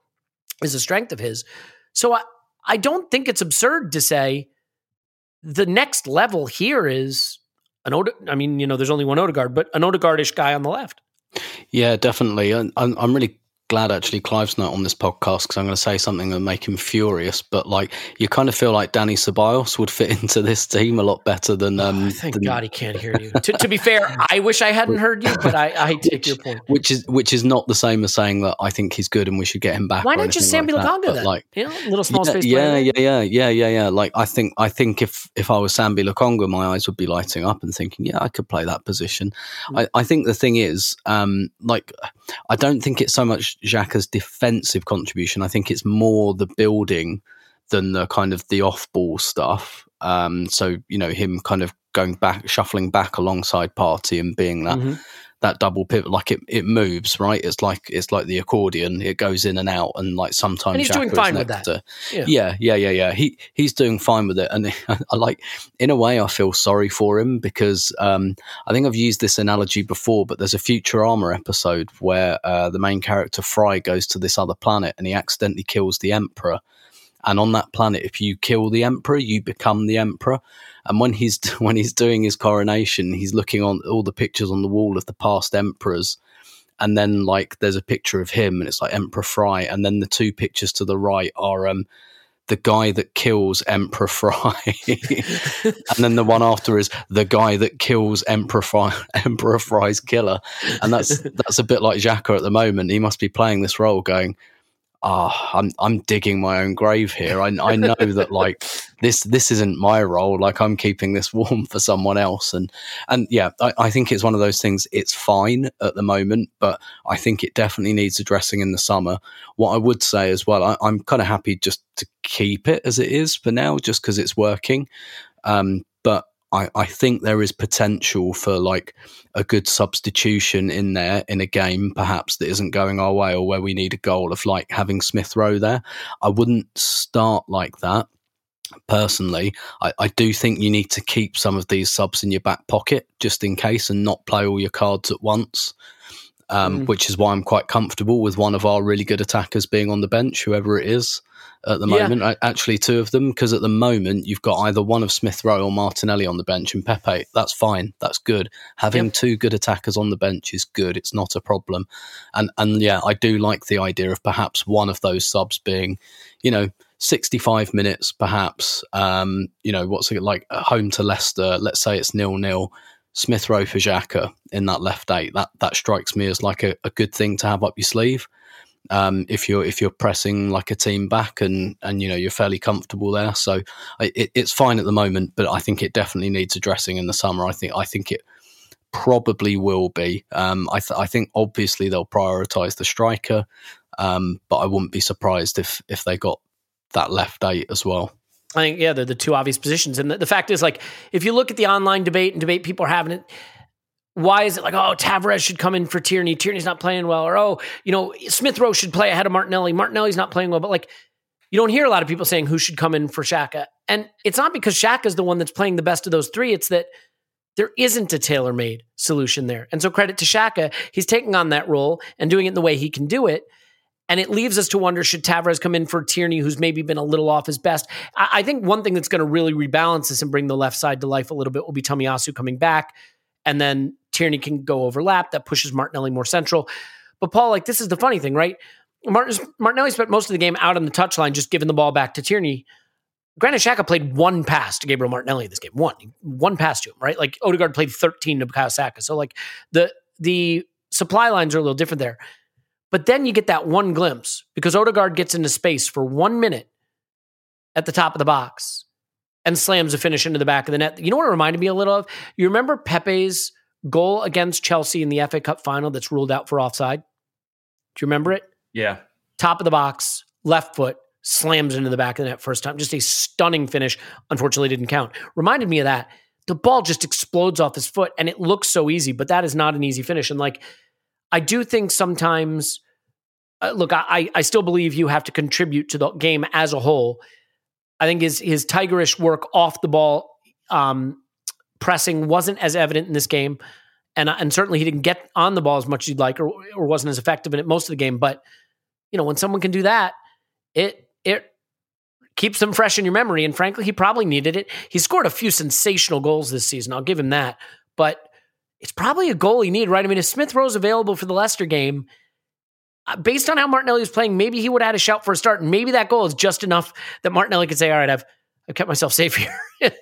is a strength of his so I I don't think it's absurd to say the next level here is an Ode- I mean, you know, there's only one Odegaard, but an Odegaardish guy on the left. Yeah, definitely. I'm, I'm really glad actually Clive's not on this podcast because I'm going to say something that make him furious. But like, you kind of feel like Dani Ceballos would fit into this team a lot better than. Um, Thank than- God he can't hear you. to, to be fair, I wish I hadn't heard you, but I, I take your point. Which is which is not the same as saying that I think he's good and we should get him back. Why not just Sambi like then? Like, you know, little small yeah, space yeah, player. yeah, yeah, yeah, yeah, yeah. Like I think, I think if if I was Sambi Lokonga, my eyes would be lighting up and thinking, yeah, I could play that position. Mm. I, I think the thing is, um, like, I don't think it's so much Xhaka's defensive contribution. I think it's more the building than the kind of the off ball stuff. Um, so you know, him kind of going back, shuffling back alongside Partey and being that Mhm. That double pivot, like it, it moves, right? It's like it's like the accordion; it goes in and out, and like sometimes And he's doing fine with that. to- Yeah. yeah, yeah, yeah, yeah. He he's doing fine with it, and I like, in a way, I feel sorry for him because um, I think I've used this analogy before, but there's a Futurama episode where uh, the main character Fry goes to this other planet and he accidentally kills the Emperor, and on that planet, if you kill the Emperor, you become the Emperor. And when he's when he's doing his coronation, he's looking on all the pictures on the wall of the past emperors, and then like there's a picture of him and it's like emperor fry. And then the two pictures to the right are um the guy that kills emperor fry. And then the one after is the guy that kills emperor fry emperor fry's killer. And that's that's a bit like Xhaka at the moment. He must be playing this role going ah i'm i'm digging my own grave here. I, I know that like this this isn't my role. Like i'm keeping this warm for someone else. And and yeah I, I think it's one of those things. It's fine at the moment but i think it definitely needs addressing in the summer. What i would say as well I, i'm kind of happy just to keep it as it is for now just because it's working. Um but I, I think there is potential for like a good substitution in there in a game perhaps that isn't going our way or where we need a goal of like having Smith Rowe there. I wouldn't start like that personally. I, I do think you need to keep some of these subs in your back pocket just in case and not play all your cards at once. um, mm. which is why I'm quite comfortable with one of our really good attackers being on the bench, whoever it is at the moment. Yeah. Actually, two of them, because at the moment you've got either one of Smith Rowe or Martinelli on the bench and Pepe. That's fine. That's good. Having yep. two good attackers on the bench is good. It's not a problem. And and yeah, I do like the idea of perhaps one of those subs being, you know, 65 minutes, perhaps. Um, you know, what's it like home to Leicester? Let's say it's nil nil. Smith Rowe for Xhaka in that left eight. That that strikes me as like a, a good thing to have up your sleeve um, if you're if you're pressing like a team back and and you know you're fairly comfortable there. So it, it's fine at the moment, but I think it definitely needs addressing in the summer. I think I think it probably will be. Um, I, th- I think obviously they'll prioritise the striker, um, but I wouldn't be surprised if if they got that left eight as well. I think yeah, they're the two obvious positions, and the, the fact is, like, if you look at the online debate and debate people are having it, why is it like, oh, Tavares should come in for Tierney? Tierney's not playing well. Or, oh, you know, Smith Rowe should play ahead of Martinelli. Martinelli's not playing well. But like, you don't hear a lot of people saying who should come in for Xhaka. And it's not because Xhaka's the one that's playing the best of those three. It's that there isn't a tailor made solution there. And so credit to Xhaka. He's taking on that role and doing it the way he can do it. And it leaves us to wonder should Tavares come in for Tierney, who's maybe been a little off his best? I, I think one thing that's going to really rebalance this and bring the left side to life a little bit will be Tomiyasu coming back. And then Tierney can go overlap. That pushes Martinelli more central. But Paul, like this is the funny thing, right? Martin, Martinelli spent most of the game out on the touchline, just giving the ball back to Tierney. Granit Xhaka played one pass to Gabriel Martinelli this game. One, one pass to him, right? Like Odegaard played 13 to Bukayo Saka. So like the the supply lines are a little different there. But then you get that one glimpse because Odegaard gets into space for one minute at the top of the box and slams a finish into the back of the net. You know what it reminded me a little of? You remember Pepe's goal against Chelsea in the FA Cup final that's ruled out for offside. Do you remember it? Yeah. Top of the box, left foot, slams into the back of the net first time. Just a stunning finish. Unfortunately, didn't count. Reminded me of that. The ball just explodes off his foot and it looks so easy, but that is not an easy finish. And like, I do think sometimes, uh, look, I, I still believe you have to contribute to the game as a whole. I think his his tigerish work off the ball um, pressing wasn't as evident in this game, and and certainly he didn't get on the ball as much as you'd like, or, or wasn't as effective in it most of the game. But you know, when someone can do that, it it keeps them fresh in your memory. And frankly, he probably needed it. He scored a few sensational goals this season. I'll give him that. But it's probably a goal he needed, right? I mean, if Smith Rowe's available for the Leicester game, uh, based on how Martinelli was playing, maybe he would have had a shout for a start. And maybe that goal is just enough that Martinelli could say, all right, I've, I've kept myself safe here.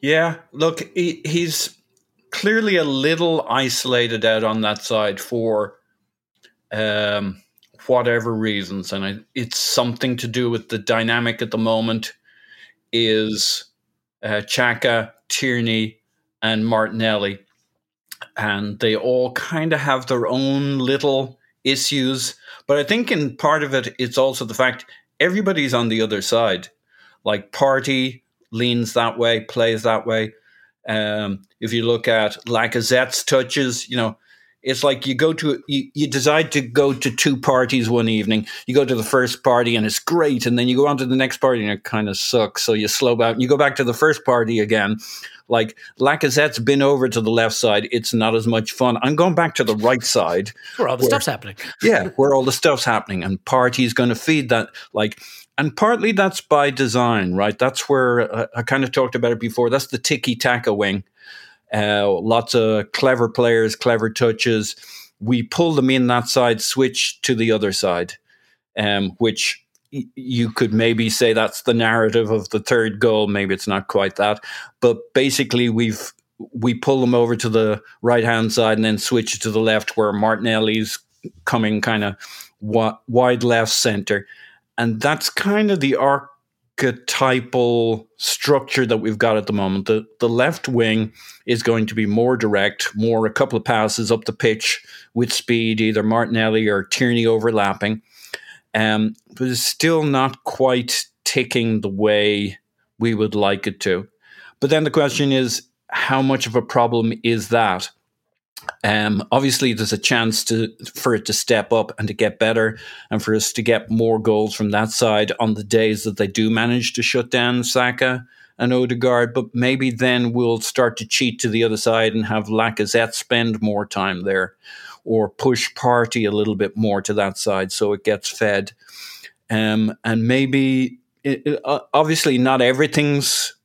Yeah, look, he, he's clearly a little isolated out on that side for um, whatever reasons, and I, it's something to do with the dynamic at the moment. Is uh, Xhaka, Tierney, and Martinelli, and they all kind of have their own little issues. But I think in part of it, it's also the fact everybody's on the other side. Like Partey, leans that way, plays that way. Um, if you look at Lacazette's touches, you know, it's like you go to you, you decide to go to two parties one evening. You go to the first party and it's great, and then you go on to the next party and it kind of sucks. So you slow down. You go back to the first party again. Like Lacazette's been over to the left side. It's not as much fun. I'm going back to the right side where all the where, stuff's happening. yeah, where all the stuff's happening, and Partey's going to feed that. Like and partly that's by design, right? That's where uh, I kind of talked about it before. That's the tiki taka wing. Uh, lots of clever players, clever touches. We pull them in that side, switch to the other side, um, which you could maybe say that's the narrative of the third goal. Maybe it's not quite that, but basically we've we pull them over to the right hand side and then switch to the left, where Martinelli's coming kind of wide left center and that's kind of the archetypal structure that we've got at the moment. The, the left wing is going to be more direct, more a couple of passes up the pitch with speed, either Martinelli or Tierney overlapping. Um, but it's still not quite ticking the way we would like it to. But then the question is, how much of a problem is that? Um, obviously, there's a chance to for it to step up and to get better, and for us to get more goals from that side on the days that they do manage to shut down Saka and Odegaard. But maybe then we'll start to cheat to the other side and have Lacazette spend more time there, or push Partey a little bit more to that side so it gets fed. Um, and maybe, it, it, uh, obviously, not everything's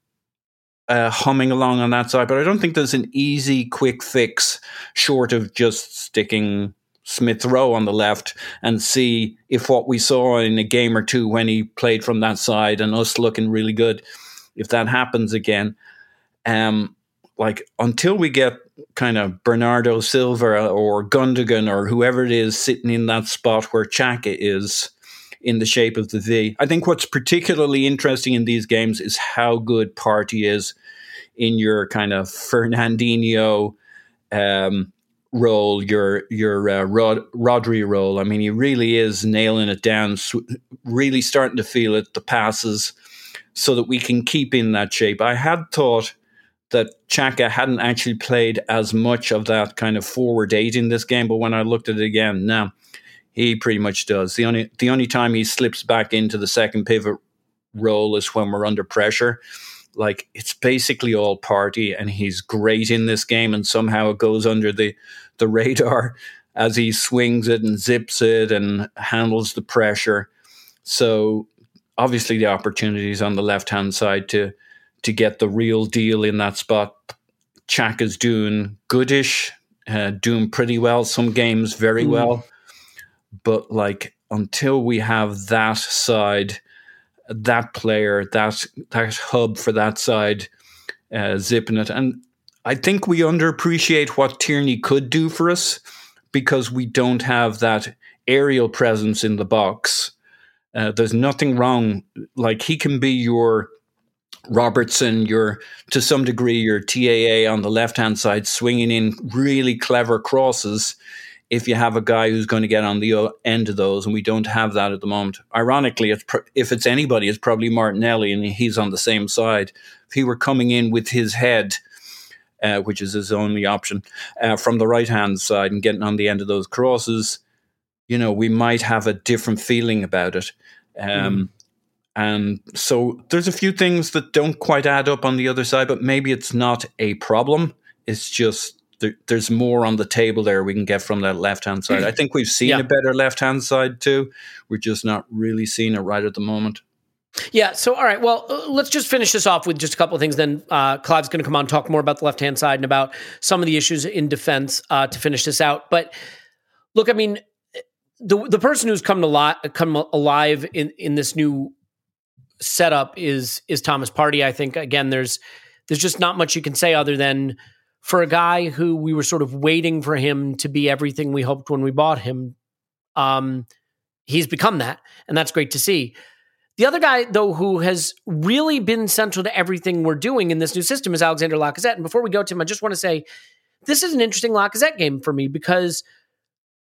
uh, humming along on that side, but I don't think there's an easy, quick fix short of just sticking Smith Rowe on the left and see if what we saw in a game or two when he played from that side and us looking really good, if that happens again. Um, like until we get kind of Bernardo Silva or Gundogan or whoever it is sitting in that spot where Xhaka is in the shape of the V. I think what's particularly interesting in these games is how good Partey is in your kind of Fernandinho um, role, your your uh, Rod, Rodri role. I mean, he really is nailing it down, really starting to feel it. The passes, so that we can keep in that shape. I had thought that Xhaka hadn't actually played as much of that kind of forward eight in this game, but when I looked at it again, now he pretty much does. The only the only time he slips back into the second pivot role is when we're under pressure. Like it's basically all Partey, and he's great in this game, and somehow it goes under the the radar as he swings it and zips it and handles the pressure. So obviously the opportunities on the left hand side to to get the real deal in that spot. Chak is doing goodish, uh, doing pretty well. Some games very mm. well, but like until we have that side, that player, that that hub for that side, uh, zipping it, and I think we underappreciate what Tierney could do for us because we don't have that aerial presence in the box. Uh, there's nothing wrong. Like he can be your Robertson, your to some degree your TAA on the left hand side, swinging in really clever crosses. If you have a guy who's going to get on the end of those, and we don't have that at the moment. Ironically, it's if it's anybody, it's probably Martinelli, and he's on the same side. If he were coming in with his head uh, which is his only option, uh, from the right hand side and getting on the end of those crosses, you know, we might have a different feeling about it. Um, mm. And so there's a few things that don't quite add up on the other side, but maybe it's not a problem. It's just there, there's more on the table there we can get from that left hand side. I think we've seen yeah. a better left hand side too. We're just not really seeing it right at the moment. Yeah. So, all right. Well, uh, let's just finish this off with just a couple of things. Then uh, Clive's going to come on and talk more about the left hand side and about some of the issues in defense uh, to finish this out. But look, I mean, the the person who's come to li- come alive in in this new setup is is Thomas Partey. I think again, there's there's just not much you can say other than for a guy who we were sort of waiting for him to be everything we hoped when we bought him. Um, he's become that, and that's great to see. The other guy, though, who has really been central to everything we're doing in this new system is Alexander Lacazette. And before we go to him, I just want to say this is an interesting Lacazette game for me because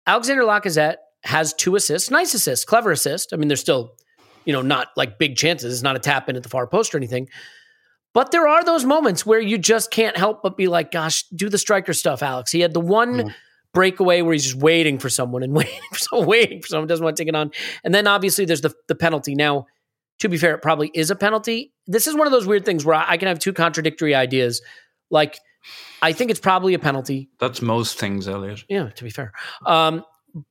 Alexander Lacazette has two assists, nice assists, clever assist. I mean, they're still, you know, not like big chances. It's not a tap in at the far post or anything. But there are those moments where you just can't help but be like, gosh, do the striker stuff, Alex. He had the one mm. breakaway where he's just waiting for someone and waiting for someone, waiting for someone, doesn't want to take it on. And then obviously there's the, the penalty. Now, to be fair, it probably is a penalty. This is one of those weird things where I can have two contradictory ideas. Like, I think it's probably a penalty. That's most things, Elliot. Yeah, to be fair. Um,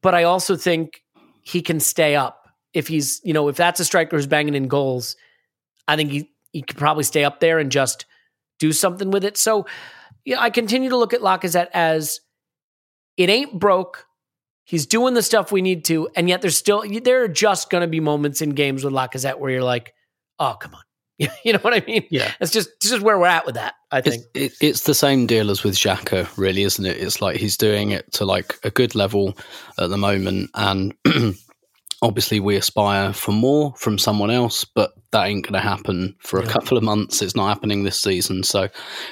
but I also think he can stay up if he's, you know, if that's a striker who's banging in goals. I think he he could probably stay up there and just do something with it. So, yeah, I continue to look at Lacazette as it ain't broke, He's doing the stuff we need to, and yet there's still there are just going to be moments in games with Lacazette where you're like, oh come on, you know what I mean? Yeah, it's just this is where we're at with that. I think it's, it, it's the same deal as with Xhaka, really, isn't it? It's like he's doing it to like a good level at the moment, and obviously we aspire for more from someone else, but that ain't going to happen for a yeah. couple of months. It's not happening this season. So,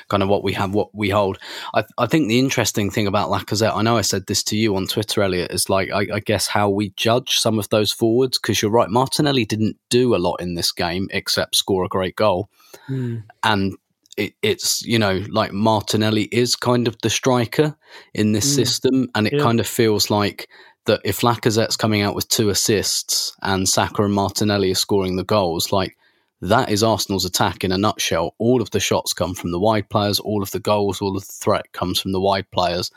kind of what we have, what we hold. I, I, think the interesting thing about Lacazette, I know I said this to you on Twitter, Elliot, is like, I, I guess how we judge some of those forwards, because you're right. Martinelli didn't do a lot in this game except score a great goal. Mm. And it, it's you know like Martinelli is kind of the striker in this mm. system, and it yeah. kind of feels like that if Lacazette's coming out with two assists and Saka and Martinelli are scoring the goals, like That is Arsenal's attack in a nutshell. All of the shots come from the wide players, all of the goals, all of the threat comes from the wide players.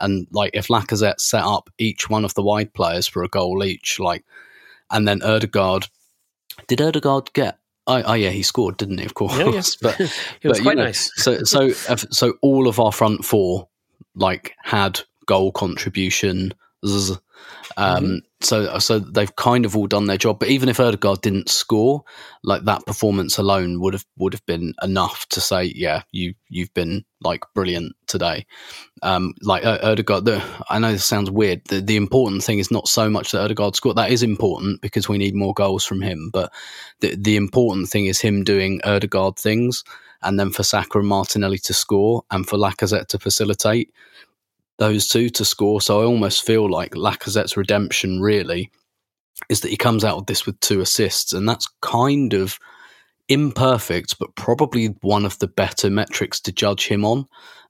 And like if Lacazette set up each one of the wide players for a goal each, like and then Odegaard did Odegaard get Oh, oh, yeah, he scored, didn't he? Of course, Yeah, yeah. but It was but, quite you know, nice. so so so all of our front four like had goal contribution. zzz. Um, Mm-hmm. So so they've kind of all done their job. But even if Odegaard didn't score, like that performance alone would have would have been enough to say, yeah, you you've been like brilliant today. Um, like Er- Odegaard, the, I know this sounds weird. The, the important thing is not so much that Odegaard scored. That is important because we need more goals from him. But the the important thing is him doing Odegaard things, and then for Saka and Martinelli to score, and for Lacazette to facilitate those two to score. So I almost feel like Lacazette's redemption really is that he comes out of this with two assists, and that's kind of imperfect, but probably one of the better metrics to judge him on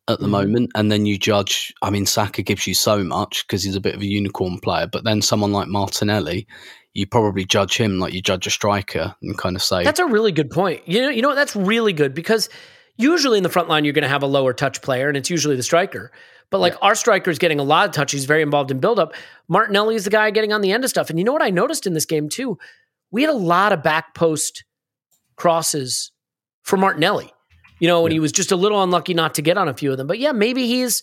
at the mm-hmm. moment. And then you judge, I mean, Saka gives you so much because he's a bit of a unicorn player, but then someone like Martinelli, you probably judge him like you judge a striker and kind of say, That's a really good point. You know, you know what? That's really good because usually in the front line you're going to have a lower touch player, and it's usually the striker. But like our striker is getting a lot of touch. He's very involved in buildup. Martinelli is the guy getting on the end of stuff. And you know what I noticed in this game too? We had a lot of back post crosses for Martinelli. You know, and he was just a little unlucky not to get on a few of them. But yeah, maybe he's,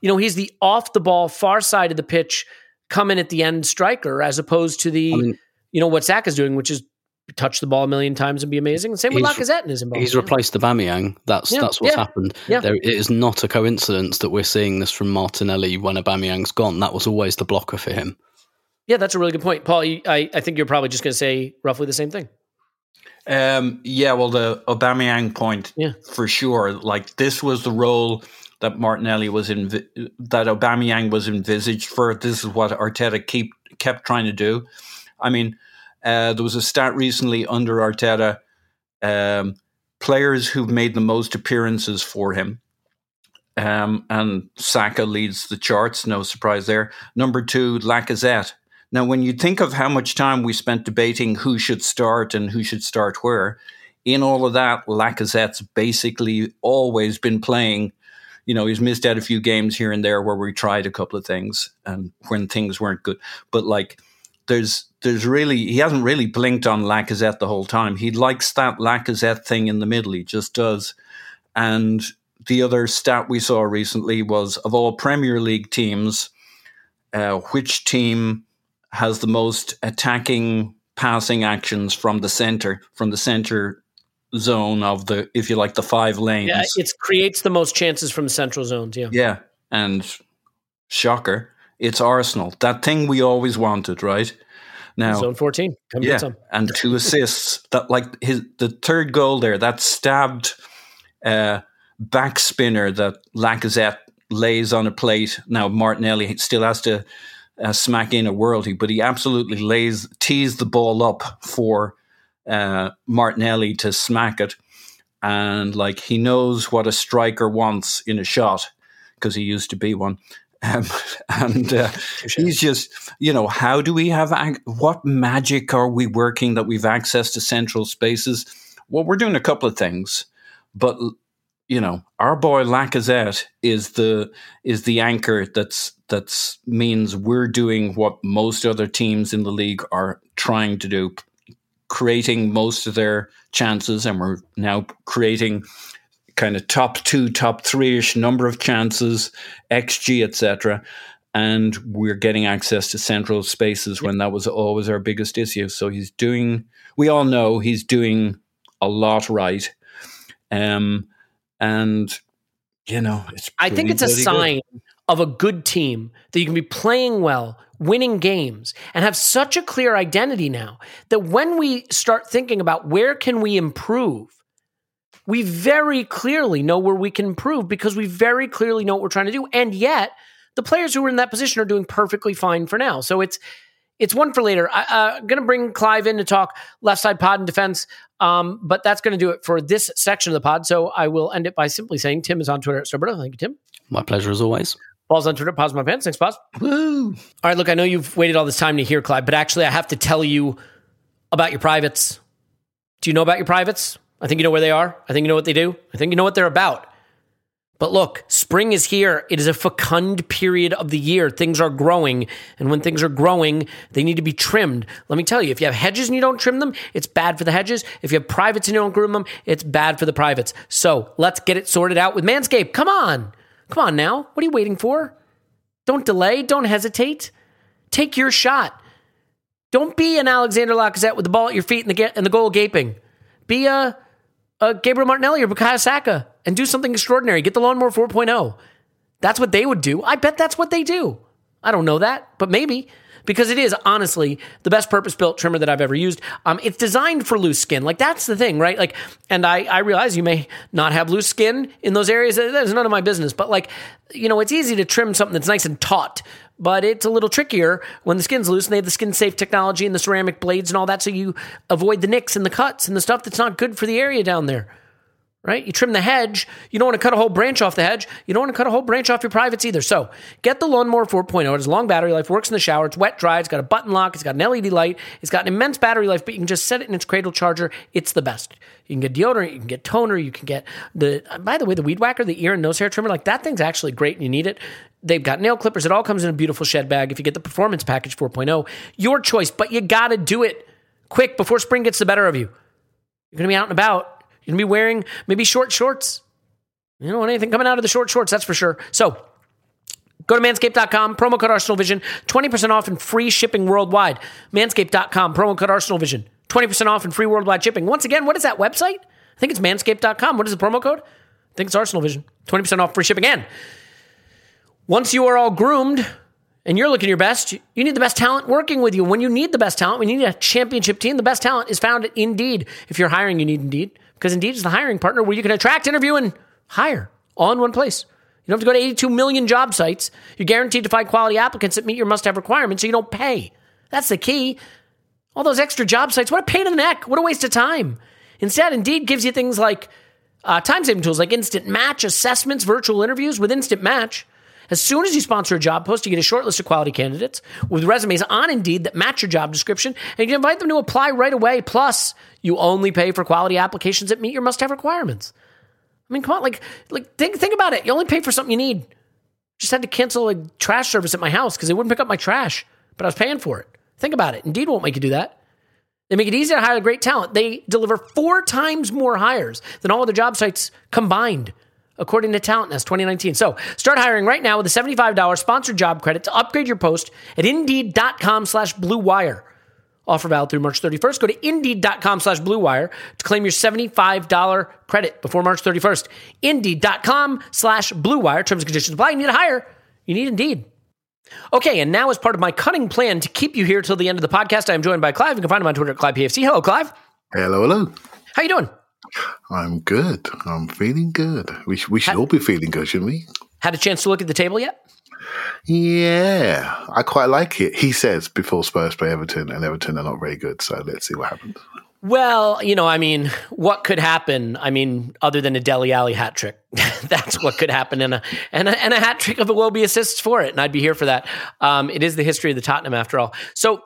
you know, he's the off the ball, far side of the pitch, come in at the end striker, as opposed to the, I mean- you know, what Zach is doing, which is touch the ball a million times and be amazing. The Same with He's- Lacazette in his involvement. He's replaced Aubameyang. That's Yeah, that's what's yeah, happened. yeah. There, it is not a coincidence that we're seeing this from Martinelli when Aubameyang's gone. That was always the blocker for him. Yeah, that's a really good point, Paul. You, I, I think you're probably just going to say roughly the same thing. Um, yeah, well, the Aubameyang point, Yeah. for sure. Like this was the role that Martinelli was in, that Aubameyang was envisaged for. This is what Arteta keep kept trying to do. I mean, uh, there was a stat recently under Arteta, um, players who've made the most appearances for him. Um, and Saka leads the charts, no surprise there. Number two, Lacazette. Now, when you think of how much time we spent debating who should start and who should start where, in all of that, Lacazette's basically always been playing. You know, he's missed out a few games here and there where we tried a couple of things and when things weren't good. But like, there's there's really he hasn't really blinked on Lacazette the whole time. He likes that Lacazette thing in the middle. He just does. And the other stat we saw recently was of all Premier League teams, uh, which team has the most attacking passing actions from the center, from the center zone of the, if you like, the five lanes. Yeah, it creates the most chances from central zones. Yeah. Yeah, and shocker, it's Arsenal. That thing we always wanted, right? Now, Zone 14. Come yeah, get some. and two assists. That like his the third goal there, that stabbed uh, back spinner that Lacazette lays on a plate. Now Martinelli still has to uh, smack in a worldie, but he absolutely lays tees the ball up for uh, Martinelli to smack it, and like he knows what a striker wants in a shot because he used to be one. Um, and uh, he's just, you know, how do we have, ac- what magic are we working that we've access to central spaces? Well, we're doing a couple of things, but you know, our boy Lacazette is the is the anchor that's that's means we're doing what most other teams in the league are trying to do, creating most of their chances, and we're now creating kind of top two, top three ish number of chances, XG, etc. And we're getting access to central spaces when that was always our biggest issue. So he's doing, we all know he's doing a lot right. Um, and, you know, it's I think it's a bloody good. sign of a good team that you can be playing well, winning games, and have such a clear identity now that when we start thinking about where can we improve, we very clearly know where we can improve because we very clearly know what we're trying to do. And yet, the players who are in that position are doing perfectly fine for now. So it's it's one for later. I, uh, I'm going to bring Clive in to talk left side pod and defense, um, but that's going to do it for this section of the pod. So I will end it by simply saying Tim is on Twitter at Roberto. Thank you, Tim. My pleasure as always. Paul's on Twitter. Pause my pants. Thanks, pause. Woo! All right, look, I know you've waited all this time to hear Clive, but actually, I have to tell you about your privates. Do you know about your privates? I think you know where they are. I think you know what they do. I think you know what they're about. But look, spring is here. It is a fecund period of the year. Things are growing. And when things are growing, they need to be trimmed. Let me tell you, if you have hedges and you don't trim them, it's bad for the hedges. If you have privates and you don't groom them, it's bad for the privates. So let's get it sorted out with Manscaped. Come on. Come on now. What are you waiting for? Don't delay. Don't hesitate. Take your shot. Don't be an Alexander Lacazette with the ball at your feet and the, and the goal gaping. Be a, a Gabriel Martinelli or Bukayo Saka and do something extraordinary. Get the lawnmower 4.0. That's what they would do. I bet that's what they do. I don't know that, but maybe because it is honestly the best purpose built trimmer that I've ever used. Um, it's designed for loose skin. Like that's the thing, right? Like, and I, I realize you may not have loose skin in those areas. That's none of my business, but like, you know, it's easy to trim something that's nice and taut, but it's a little trickier when the skin's loose and they have the skin safe technology and the ceramic blades and all that. So you avoid the nicks and the cuts and the stuff that's not good for the area down there right? You trim the hedge. You don't want to cut a whole branch off the hedge. You don't want to cut a whole branch off your privates either. So get the Lawnmower 4.0. It has long battery life, works in the shower. It's wet dry. It's got a button lock. It's got an LED light. It's got an immense battery life, but you can just set it in its cradle charger. It's the best. You can get deodorant. You can get toner. You can get the, by the way, the weed whacker, the ear and nose hair trimmer. Like that thing's actually great and you need it. They've got nail clippers. It all comes in a beautiful shed bag. If you get the performance package 4.0, your choice, but you got to do it quick before spring gets the better of you. You're going to be out and about you're going to be wearing maybe short shorts. You don't want anything coming out of the short shorts, that's for sure. So go to manscaped.com, promo code Arsenal Vision, 20% off and free shipping worldwide. Manscaped.com, promo code Arsenal Vision, 20% off and free worldwide shipping. Once again, what is that website? I think it's manscaped.com. What is the promo code? I think it's Arsenal Vision, 20% off free shipping. And once you are all groomed, and you're looking your best, you need the best talent working with you. When you need the best talent, when you need a championship team, the best talent is found at Indeed. If you're hiring, you need Indeed because Indeed is the hiring partner where you can attract, interview, and hire all in one place. You don't have to go to 82 million job sites. You're guaranteed to find quality applicants that meet your must have requirements so you don't pay. That's the key. All those extra job sites, what a pain in the neck. What a waste of time. Instead, Indeed gives you things like uh, time saving tools like instant match assessments, virtual interviews with instant match. As soon as you sponsor a job post, you get a short list of quality candidates with resumes on Indeed that match your job description, and you can invite them to apply right away. Plus, you only pay for quality applications that meet your must-have requirements. I mean, come on, like, like think think about it. You only pay for something you need. Just had to cancel a trash service at my house because they wouldn't pick up my trash, but I was paying for it. Think about it. Indeed won't make you do that. They make it easy to hire great talent. They deliver four times more hires than all other job sites combined according to TalentNest 2019. So start hiring right now with a $75 sponsored job credit to upgrade your post at indeed.com slash blue wire. Offer valid through March 31st. Go to indeed.com slash blue wire to claim your $75 credit before March 31st. Indeed.com slash blue wire. Terms and conditions apply. You need to hire. You need Indeed. Okay, and now as part of my cunning plan to keep you here till the end of the podcast, I am joined by Clive. You can find him on Twitter at ClivePFC. Hello, Clive. Hello, hello. How you doing? I'm good. I'm feeling good. We, sh- we should all be feeling good, shouldn't we? Had a chance to look at the table yet? Yeah, I quite like it. He says before Spurs play Everton, and Everton are not very good. So let's see what happens. Well, you know, I mean, what could happen? I mean, other than a Dele Alli hat trick, that's what could happen, and a, and a and a hat trick of Iwobi assists for it, and I'd be here for that. Um, it is the history of the Tottenham, after all. So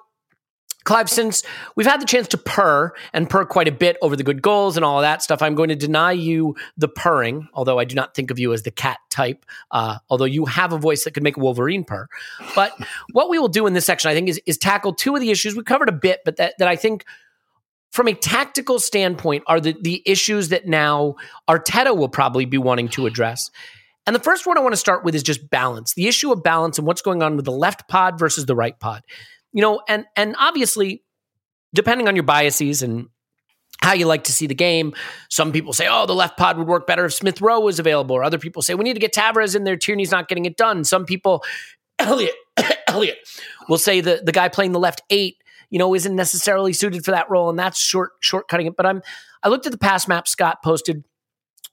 Clive, since we've had the chance to purr and purr quite a bit over the good goals and all that stuff, I'm going to deny you the purring, although I do not think of you as the cat type, uh, although you have a voice that could make a Wolverine purr. But what we will do in this section, I think, is, is tackle two of the issues. We covered a bit, but that, that I think from a tactical standpoint are the, the issues that now Arteta will probably be wanting to address. And the first one I want to start with is just balance, the issue of balance and what's going on with the left pod versus the right pod you know, and and obviously, depending on your biases and how you like to see the game. Some people say, oh, the left pod would work better if Smith Rowe was available. Or other people say, we need to get Tavares in there. Tierney's not getting it done. Some people, Elliot, Elliot will say the, the guy playing the left eight, you know, isn't necessarily suited for that role. And that's short shortcutting it. But I'm I looked at the pass map Scott posted.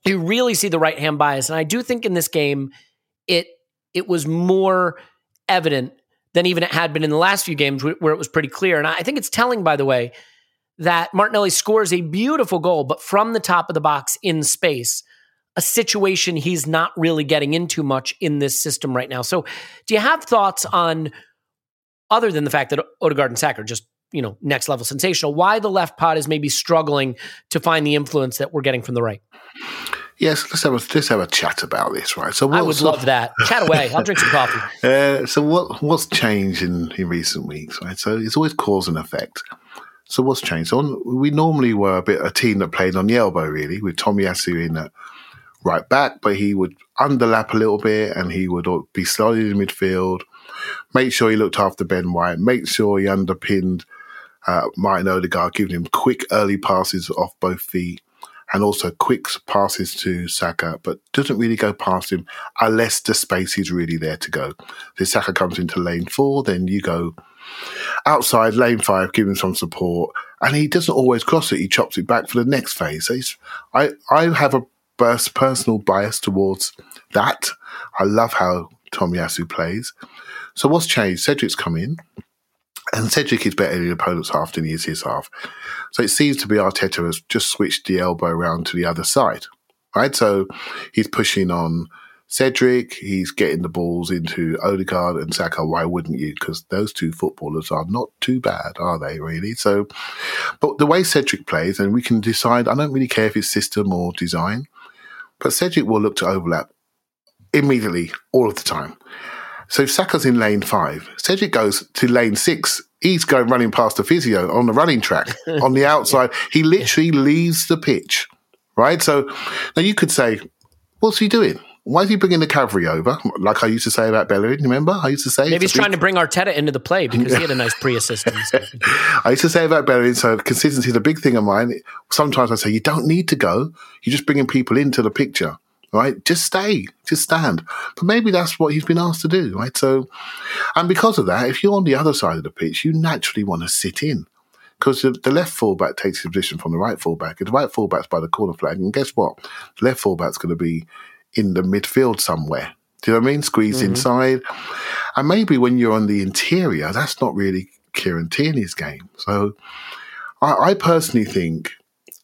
You really see the right hand bias. And I do think in this game, it it was more evident than even it had been in the last few games where it was pretty clear. And I think it's telling, by the way, that Martinelli scores a beautiful goal, but from the top of the box in space, a situation he's not really getting into much in this system right now. So, do you have thoughts on, other than the fact that Odegaard and Saka are just you know, next level sensational. Why the left pod is maybe struggling to find the influence that we're getting from the right. Yes, let's have a let's have a chat about this, right? So what, I would love that. Chat away. I'll drink some coffee. Uh, so what what's changed in, in recent weeks, right? So it's always cause and effect. So what's changed? So on, we normally were a bit a team that played on the elbow, really, with Tomiyasu in at right back, but he would underlap a little bit and he would be solid in midfield. Make sure he looked after Ben White. Make sure he underpinned uh, Martin Odegaard, giving him quick early passes off both feet and also quick passes to Saka, but doesn't really go past him unless the space is really there to go. So Saka comes into lane four, then you go outside lane five, give him some support, and he doesn't always cross it. He chops it back for the next phase. So I I have a personal bias towards that. I love how Tomiyasu plays. So what's changed? Cedric's come in. And Cedric is better in the opponent's half than he is his half. So it seems to be Arteta has just switched the elbow around to the other side, right? So he's pushing on Cedric, he's getting the balls into Odegaard and Saka. Why wouldn't you? Because those two footballers are not too bad, are they, really? So, but the way Cedric plays, and we can decide, I don't really care if it's system or design, but Cedric will look to overlap immediately all of the time. So if Saka's in lane five, Cedric goes to lane six. He's going running past the physio on the running track on the outside. He literally leaves the pitch, right? So now you could say, what's he doing? Why is he bringing the cavalry over? Like I used to say about Bellerin, remember? I used to say. Maybe he's trying to bring Arteta into the play because he had a nice pre assistance. I used to say about Bellerin, so consistency is a big thing of mine. Sometimes I say, you don't need to go. You're just bringing people into the picture right? Just stay, just stand. But maybe that's what he's been asked to do, right? So, and because of that, if you're on the other side of the pitch, you naturally want to sit in because the, the, left fullback takes his position from the right fullback. And the right fullback's by the corner flag, and guess what? The left fullback's going to be in the midfield somewhere. Do you know what I mean? Squeezed mm-hmm. inside. And maybe when you're on the interior, that's not really Kieran Tierney's game. So I, I personally think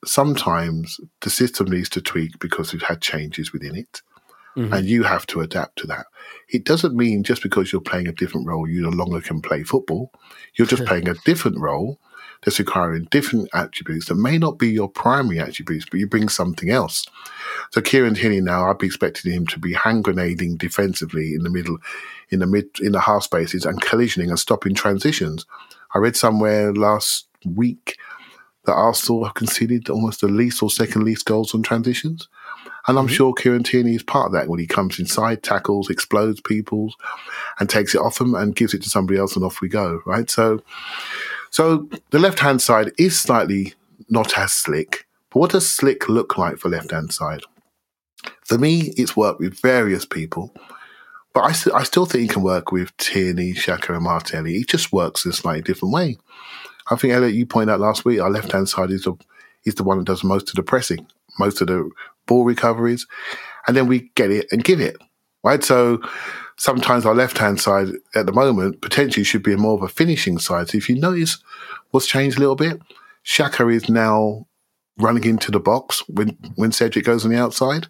sometimes the system needs to tweak because we've had changes within it. Mm-hmm. And you have to adapt to that. It doesn't mean just because you're playing a different role, you no longer can play football. You're just playing a different role that's requiring different attributes that may not be your primary attributes, but you bring something else. So Kieran Tierney now, I'd be expecting him to be hand grenading defensively in the middle, in the mid, in the half spaces and collisioning and stopping transitions. I read somewhere last week that Arsenal have conceded almost the least or second least goals on transitions. And I'm mm-hmm. sure Kieran Tierney is part of that when he comes inside, tackles, explodes people, and takes it off them and gives it to somebody else, and off we go. Right. So, so the left hand side is slightly not as slick. But what does slick look like for left hand side? For me, it's worked with various people. But I, I still think he can work with Tierney, Xhaka, and Martinelli. He just works in a slightly different way. I think Elliot, you pointed out last week, our left hand side is the is the one that does most of the pressing, most of the ball recoveries, and then we get it and give it. Right. So sometimes our left hand side at the moment potentially should be more of a finishing side. So if you notice what's changed a little bit, Xhaka is now running into the box when when Cedric goes on the outside.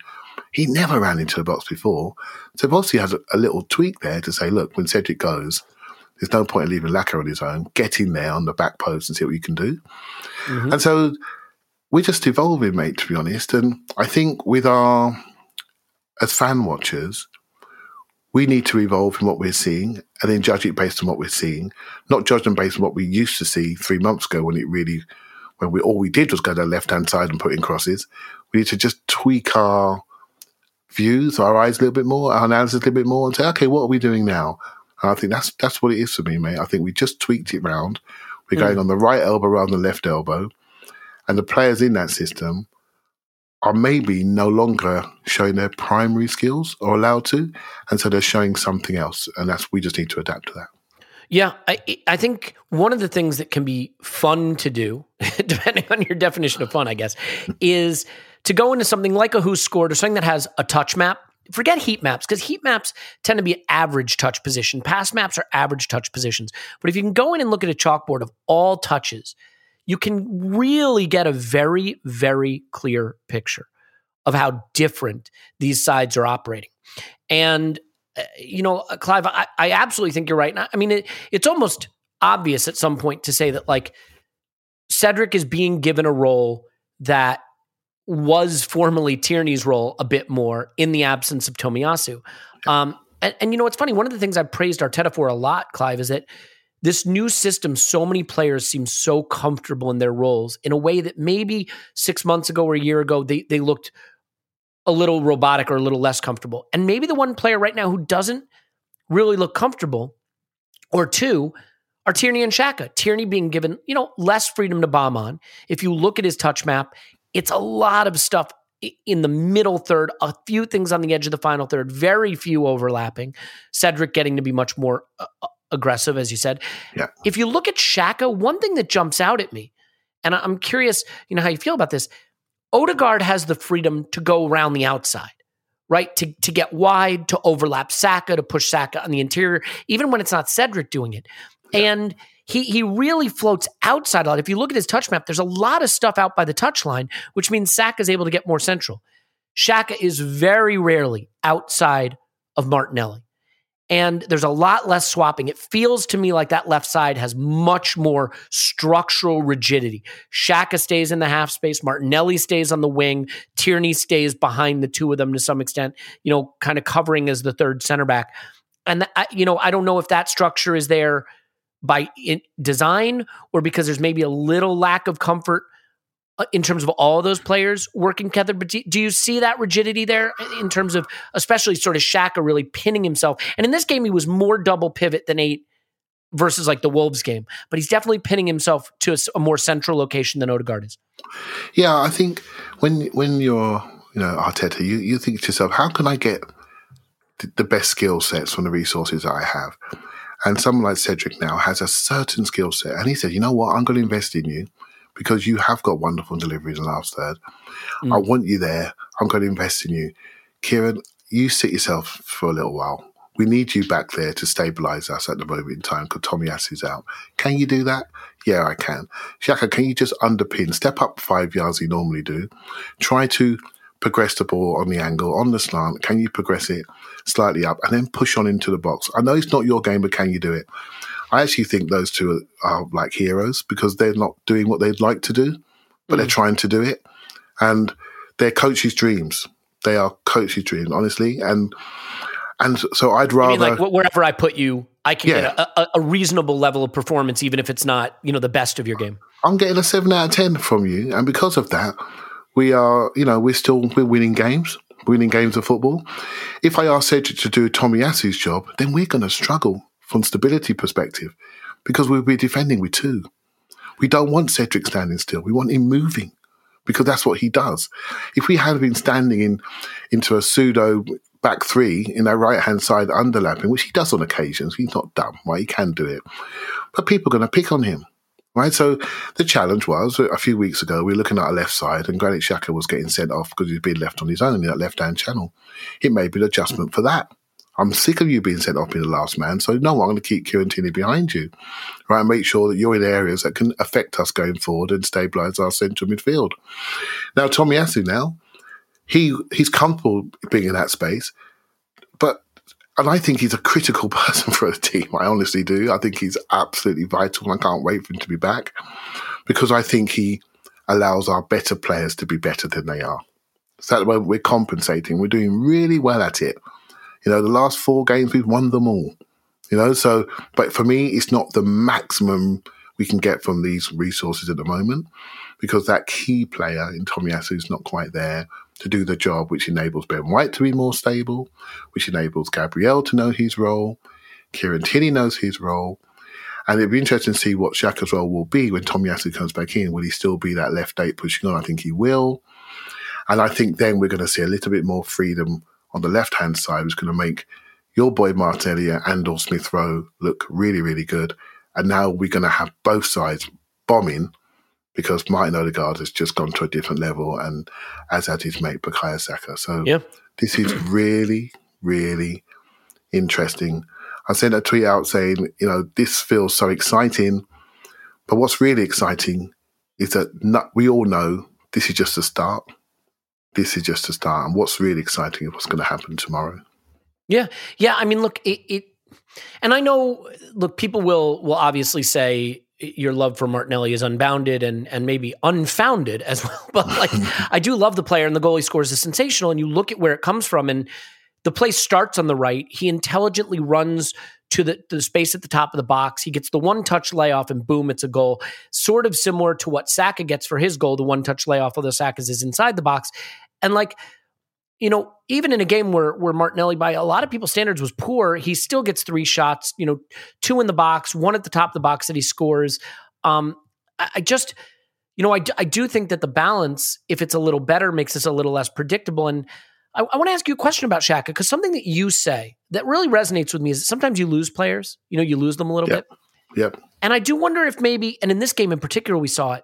He never ran into the box before. So obviously has a, a little tweak there to say, look, when Cedric goes, there's no point in leaving Laka on his own. Get in there on the back post and see what you can do. Mm-hmm. And so we're just evolving, mate, to be honest. And I think with our, as fan watchers, we need to evolve in what we're seeing and then judge it based on what we're seeing, not judge them based on what we used to see three months ago when it really, when we all we did was go to the left hand side and put in crosses. We need to just tweak our views, our eyes a little bit more, our analysis a little bit more, and say, okay, what are we doing now? And I think that's that's what it is for me, mate. I think we just tweaked it round. We're mm. going on the right elbow rather than the left elbow. And the players in that system are maybe no longer showing their primary skills or allowed to. And so they're showing something else. And that's we just need to adapt to that. Yeah, I I think one of the things that can be fun to do, depending on your definition of fun, I guess, is to go into something like a WhoScored or something that has a touch map forget heat maps because heat maps tend to be average touch position. Pass maps are average touch positions. But if you can go in and look at a chalkboard of all touches, you can really get a very, very clear picture of how different these sides are operating. And, uh, you know, uh, Clive, I, I, absolutely think you're right. I mean, it, it's almost obvious at some point to say that like Cedric is being given a role that was formerly Tierney's role a bit more in the absence of Tomiyasu. Um, and, and you know what's funny? One of the things I've praised Arteta for a lot, Clive, is that this new system, so many players seem so comfortable in their roles in a way that maybe six months ago or a year ago they they looked a little robotic or a little less comfortable. And maybe the one player right now who doesn't really look comfortable, or two, are Tierney and Xhaka. Tierney being given, you know, less freedom to bomb on. If you look at his touch map, it's a lot of stuff in the middle third, a few things on the edge of the final third, very few overlapping. Cedric getting to be much more uh, uh aggressive, as you said. Yeah. If you look at Xhaka, one thing that jumps out at me, and I'm curious, you know, how you feel about this. Odegaard has the freedom to go around the outside, right? To to get wide, to overlap Saka, to push Saka on the interior, even when it's not Cedric doing it. And he he really floats outside a lot. If you look at his touch map, there's a lot of stuff out by the touch line, which means Saka is able to get more central. Xhaka is very rarely outside of Martinelli. And there's a lot less swapping. It feels to me like that left side has much more structural rigidity. Xhaka stays in the half space. Martinelli stays on the wing. Tierney stays behind the two of them to some extent, you know, kind of covering as the third center back. And, uh, you know, I don't know if that structure is there by design or because there's maybe a little lack of comfort uh, in terms of all those players working together. But do, do, you see that rigidity there in terms of especially sort of Xhaka really pinning himself? And in this game, he was more double pivot than eight versus like the Wolves game, but he's definitely pinning himself to a, a more central location than Odegaard is. Yeah, I think when when you're you know Arteta, you you think to yourself, how can I get the best skill sets from the resources I have? And someone like Cedric now has a certain skill set. And he said, you know what? I'm going to invest in you because you have got wonderful delivery in the last third. Mm. I want you there. I'm going to invest in you. Kieran, you sit yourself for a little while. We need you back there to stabilize us at the moment in time because Tomiyasu is out. Can you do that? Yeah, I can. Xhaka, can you just underpin, step up five yards you normally do? Try to progress the ball on the angle, on the slant? Can you progress it slightly up and then push on into the box? I know it's not your game, but can you do it? I actually think those two are, are like heroes because they're not doing what they'd like to do, but mm. they're trying to do it. And they're coaches' dreams. They are coaches' dreams, honestly. And and so I'd rather mean, like wherever I put you, I can yeah. get a, a, reasonable level of performance, even if it's not you know the best of your game. I'm getting a seven out of ten from you, and because of that, we are, you know, we're still we're winning games, winning games of football. If I ask Cedric to do Tomiyasu's job, then we're going to struggle from stability perspective because we'll be defending with two. We don't want Cedric standing still. We want him moving because that's what he does. If we had been standing in into a pseudo back three in our right hand side underlapping, which he does on occasions, he's not dumb, right? He can do it. But people are going to pick on him right? So the challenge was a few weeks ago, we were looking at our left side and Granit Xhaka was getting sent off because he'd been left on his own in that left hand channel. It made an adjustment for that. I'm sick of you being sent off in the last man. So no, I'm going to keep Tierney behind you, right? And make sure that you're in areas that can affect us going forward and stabilise our central midfield. Now, Tomiyasu now, he he's comfortable being in that space, and I think he's a critical person for the team. I honestly do. I think he's absolutely vital. and I can't wait for him to be back because I think he allows our better players to be better than they are. So at the moment, we're compensating. We're doing really well at it. You know, the last four games, we've won them all. You know, so, but for me, it's not the maximum we can get from these resources at the moment because that key player in Tomiyasu is not quite there to do the job, which enables Ben White to be more stable, which enables Gabriel to know his role. Kieran Tierney knows his role. And it'd be interesting to see what Xhaka's role will be when Tommy Tomiyasu comes back in. Will he still be that left eight pushing on? I think he will. And I think then we're going to see a little bit more freedom on the left hand side, which is going to make your boy Martinelli and or Smith Rowe look really, really good. And now we're going to have both sides bombing because Martin Odegaard has just gone to a different level, and as had his mate Bukayo Saka. So yeah. this is really, really interesting. I sent a tweet out saying, you know, this feels so exciting, but what's really exciting is that not, we all know this is just a start. This is just a start, and what's really exciting is what's going to happen tomorrow. Yeah, yeah. I mean, look, it, it And I know, look, people will will obviously say your love for Martinelli is unbounded and and maybe unfounded as well. But like, I do love the player, and the goal he scores is sensational. And you look at where it comes from, and the play starts on the right. He intelligently runs to the, to the space at the top of the box. He gets the one touch layoff, and boom, it's a goal. Sort of similar to what Saka gets for his goal, the one touch layoff, although Saka's is inside the box. And like, you know, even in a game where where Martinelli, by a lot of people's standards, was poor, he still gets three shots. You know, two in the box, one at the top of the box that he scores. Um, I, I just, you know, I, I do think that the balance, if it's a little better, makes this a little less predictable. And I, I want to ask you a question about Xhaka because something that you say that really resonates with me is that sometimes you lose players. You know, you lose them a little Yep. bit. Yep. And I do wonder if maybe, and in this game in particular, we saw it.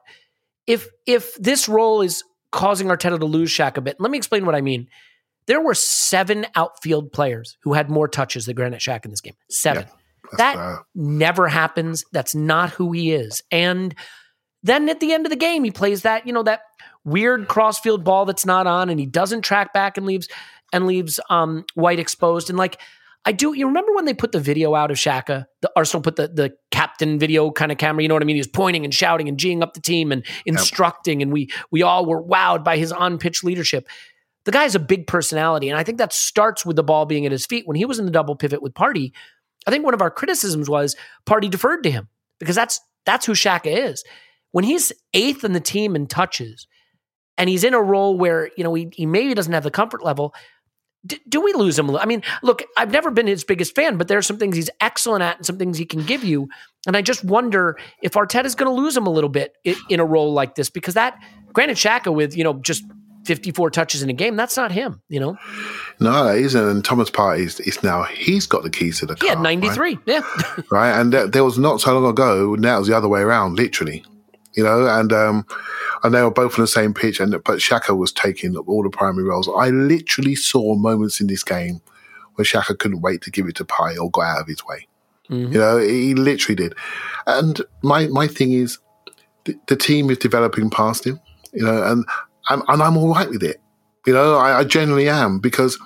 If if this role is causing Arteta to lose Shaq a bit, let me explain what I mean. There were seven outfield players who had more touches than Granit Xhaka in this game. Seven. That's that fair. never happens. That's not who he is. And then at the end of the game, he plays that, you know, that weird crossfield ball that's not on, and he doesn't track back and leaves and leaves um White exposed. And like I do, you remember when they put the video out of Xhaka? The Arsenal put the the captain video kind of camera. You know what I mean? He was pointing and shouting and geeing up the team and instructing, and we we all were wowed by his on pitch leadership. The guy's a big personality, and I think that starts with the ball being at his feet. When he was in the double pivot with Partey, I think one of our criticisms was Partey deferred to him because that's that's who Xhaka is. When he's eighth in the team in touches, and he's in a role where you know he, he maybe doesn't have the comfort level. D- do we lose him? I mean, look, I've never been his biggest fan, but there are some things he's excellent at and some things he can give you. And I just wonder if Arteta's going to lose him a little bit in, in a role like this because that, Granit, Xhaka with you know just 54 touches in a game, that's not him. You know, No, it isn't. And Thomas Partey is, is now, he's got the keys to the he car. had 93. Yeah, Right. right? And there, there was not so long ago, now it was the other way around, literally. You know, and um, and they were both on the same pitch, and but Xhaka was taking all the primary roles. I literally saw moments in this game where Xhaka couldn't wait to give it to Pai or go out of his way. You know, he literally did. And my my thing is, the, the team is developing past him. You know, and and, and I'm all right with it. You know, I, I generally am because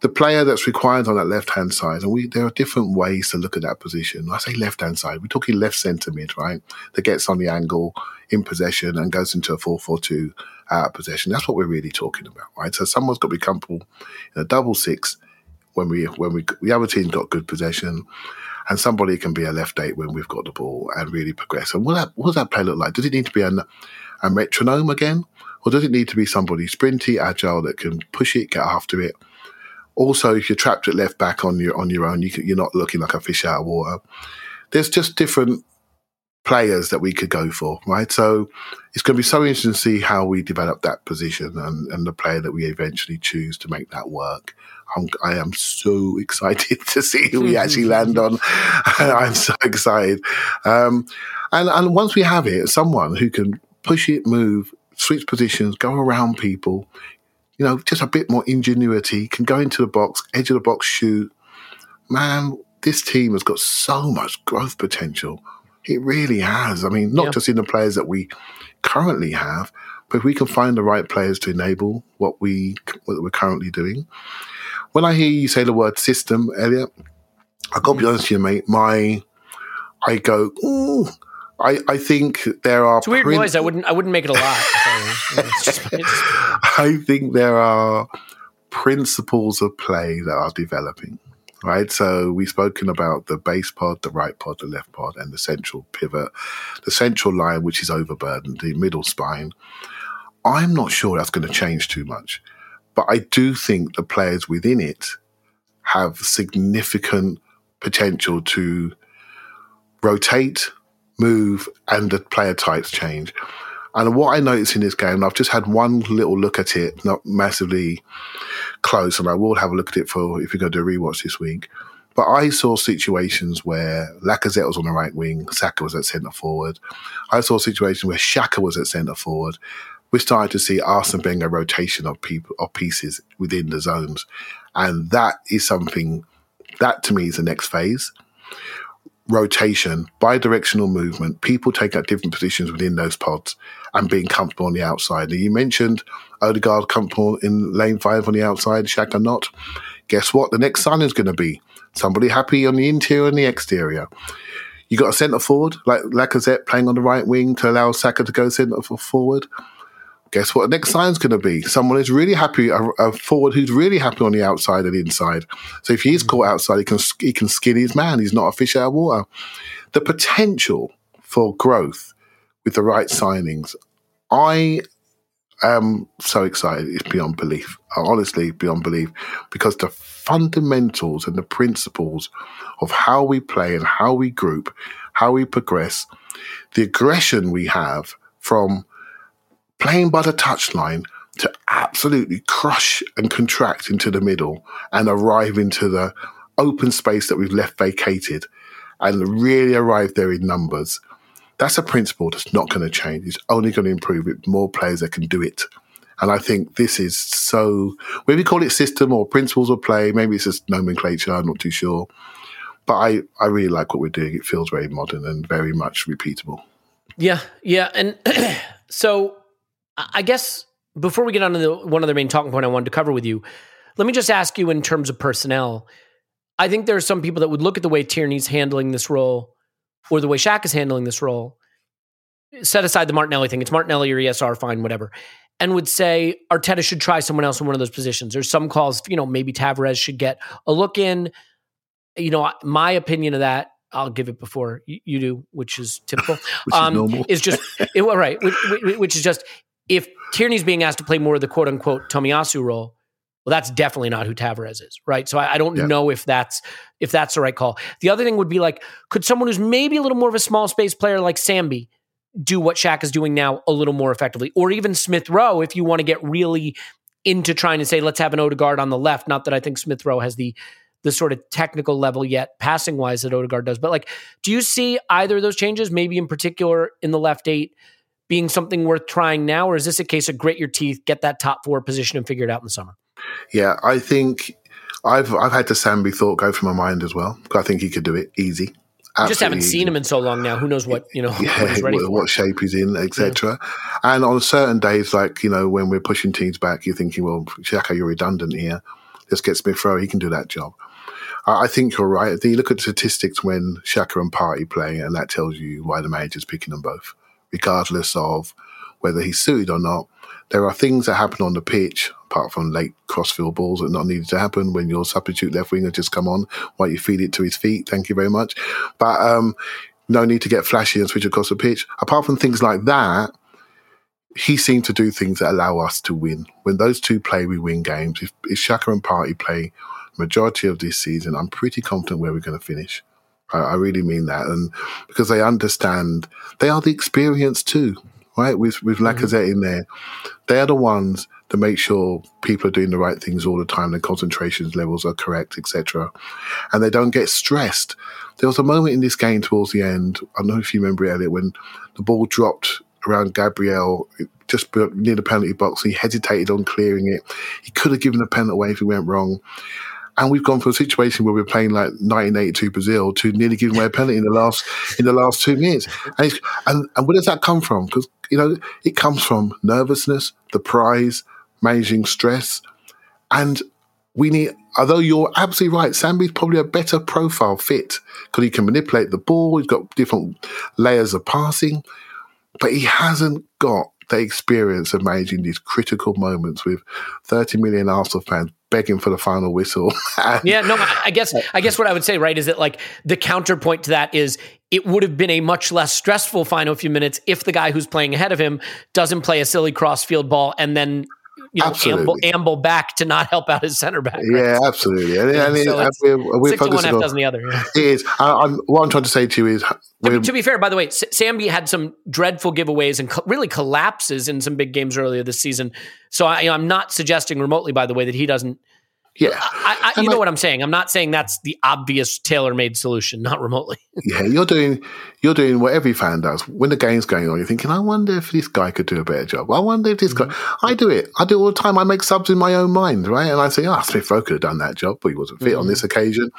the player that's required on that left hand side, and we there are different ways to look at that position. When I say left hand side, we're talking left centre mid, right? That gets on the angle in possession and goes into a 4 4 2 out of possession. That's what we're really talking about, right? So someone's got to be comfortable in a double six when we when we the other team's got good possession, and somebody can be a left eight when we've got the ball and really progress. And what that what does that play look like? Does it need to be an, a metronome again, or does it need to be somebody sprinty, agile that can push it, get after it? Also, if you're trapped at left back on your on your own, you can, you're not looking like a fish out of water. There's just different players that we could go for, right? So it's going to be so interesting to see how we develop that position and, and the player that we eventually choose to make that work. I'm, I am so excited to see who we actually land on. I'm so excited. Um, and, and once we have it, someone who can push it, move, switch positions, go around people, you know, just a bit more ingenuity, can go into the box, edge of the box, shoot. Man, this team has got so much growth potential. It really has. I mean, not Yeah. just in the players that we currently have, but if we can find the right players to enable what we what we're currently doing. When I hear you say the word system, Elliot, I got to be honest with you, mate. My, I go, ooh. I, I think there are. it's weird prin- noise. I wouldn't I wouldn't make it a lot. if I were you. It's just- it's- I think there are principles of play that are developing. Right, so we've spoken about the base pod, the right pod, the left pod, and the central pivot, the central line, which is overburdened, the middle spine. I'm not sure that's going to change too much, but I do think the players within it have significant potential to rotate, move, and the player types change. And what I noticed in this game, I've just had one little look at it, not massively close, and I will have a look at it for if you're going to do a rewatch this week. But I saw situations where Lacazette was on the right wing, Saka was at centre forward. I saw situations where Xhaka was at centre forward. We started to see Arsene Wenger rotation of people of pieces within the zones, and that is something that to me is the next phase rotation, bi-directional movement, people taking up different positions within those pods and being comfortable on the outside. And you mentioned Odegaard comfortable in lane five on the outside, Xhaka not. Guess what? The next signing is going to be somebody happy on the interior and the exterior. You got a centre forward like Lacazette playing on the right wing to allow Saka to go centre forward. Guess what? The next sign's going to be someone who's really happy, a, a, forward who's really happy on the outside and inside. So if he's mm. caught outside, he can he can skin his man. He's not a fish out of water. The potential for growth with the right signings, I am so excited. It's beyond belief. Honestly, beyond belief, because the fundamentals and the principles of how we play and how we group, how we progress, the aggression we have from playing by the touchline to absolutely crush and contract into the middle and arrive into the open space that we've left vacated and really arrive there in numbers. That's a principle that's not going to change. It's only going to improve with more players that can do it. And I think this is so, maybe call it system or principles of play. Maybe it's just nomenclature. I'm not too sure. But I, I really like what we're doing. It feels very modern and very much repeatable. Yeah. Yeah. And so I guess before we get on to the one other main talking point I wanted to cover with you, let me just ask you in terms of personnel. I think there are some people that would look at the way Tierney's handling this role or the way Shaq is handling this role, set aside the Martinelli thing, it's Martinelli or ESR, fine, whatever, and would say Arteta should try someone else in one of those positions. There's some calls, you know, maybe Tavares should get a look in. You know, my opinion of that, I'll give it before you, do, which is typical. which um, is, is just it, right, which, which is just if Tierney's being asked to play more of the quote unquote Tomiyasu role, well, that's definitely not who Tavares is, right? So I, I don't yeah. know if that's if that's the right call. The other thing would be like, could someone who's maybe a little more of a small space player like Sambi do what Shaq is doing now a little more effectively, or even Smith Rowe if you want to get really into trying to say let's have an Odegaard on the left. Not that I think Smith Rowe has the the sort of technical level yet passing wise that Odegaard does, but like, do you see either of those changes? Maybe in particular in the left eight being something worth trying now, or is this a case of grit your teeth, get that top four position, and figure it out in the summer? Yeah, I think I've I've had the Sambi thought go through my mind as well. I think he could do it easy. Absolutely. just haven't seen him in so long now. Who knows what you know? Yeah, what, what, shape he's in, etc. Yeah. And on certain days, like you know, when we're pushing teams back, you're thinking, well, Xhaka, you're redundant here. Let's get Smith Rowe. He can do that job. I think you're right. You look at the statistics when Xhaka and Partey play, and that tells you why the manager's picking them both regardless of whether he's suited or not. There are things that happen on the pitch, apart from late crossfield balls that not needed to happen when your substitute left winger just come on while you feed it to his feet. Thank you very much. But um, no need to get flashy and switch across the pitch. Apart from things like that, he seemed to do things that allow us to win. When those two play, we win games. If, if Xhaka and Partey play majority of this season, I'm pretty confident where we're going to finish. I, I really mean that, and because they understand, they are the experience too, right? With with mm-hmm. Lacazette in there, they are the ones to make sure people are doing the right things all the time, the concentration levels are correct, etc., and they don't get stressed. There was a moment in this game towards the end. I don't know if you remember Elliot when the ball dropped around Gabriel just near the penalty box. He hesitated on clearing it. He could have given a penalty away if he went wrong. And we've gone from a situation where we're playing like 1982 Brazil to nearly giving away a penalty in the last in the last two minutes. And, and, and where does that come from? Because you know it comes from nervousness, the prize, managing stress, and we need. Although you're absolutely right, Sambi's probably a better profile fit because he can manipulate the ball. He's got different layers of passing, but he hasn't got the experience of managing these critical moments with 30 million Arsenal fans begging for the final whistle. yeah, no, I guess I guess what I would say, right, is that like the counterpoint to that is it would have been a much less stressful final few minutes if the guy who's playing ahead of him doesn't play a silly cross field ball and then you know, amble, amble, back to not help out his center back. Right? Yeah, absolutely. And, and so it, we're, we're six to one half dozen the other. Yeah. It is. I, am what I'm trying to say to you is, I mean, to be fair, by the way, Sambi had some dreadful giveaways and co- really collapses in some big games earlier this season. So I, am not suggesting remotely, by the way, that he doesn't yeah, I, I, you know what I'm saying. I'm not saying that's the obvious tailor-made solution, not remotely. yeah, you're doing you're doing what every fan does. When the game's going on, you're thinking, I wonder if this guy could do a better job. I wonder if this mm-hmm. guy. I do it. I do it all the time. I make subs in my own mind, right? And I say, ah, oh, Smith Rowe could have done that job, but he wasn't fit mm-hmm. on this occasion.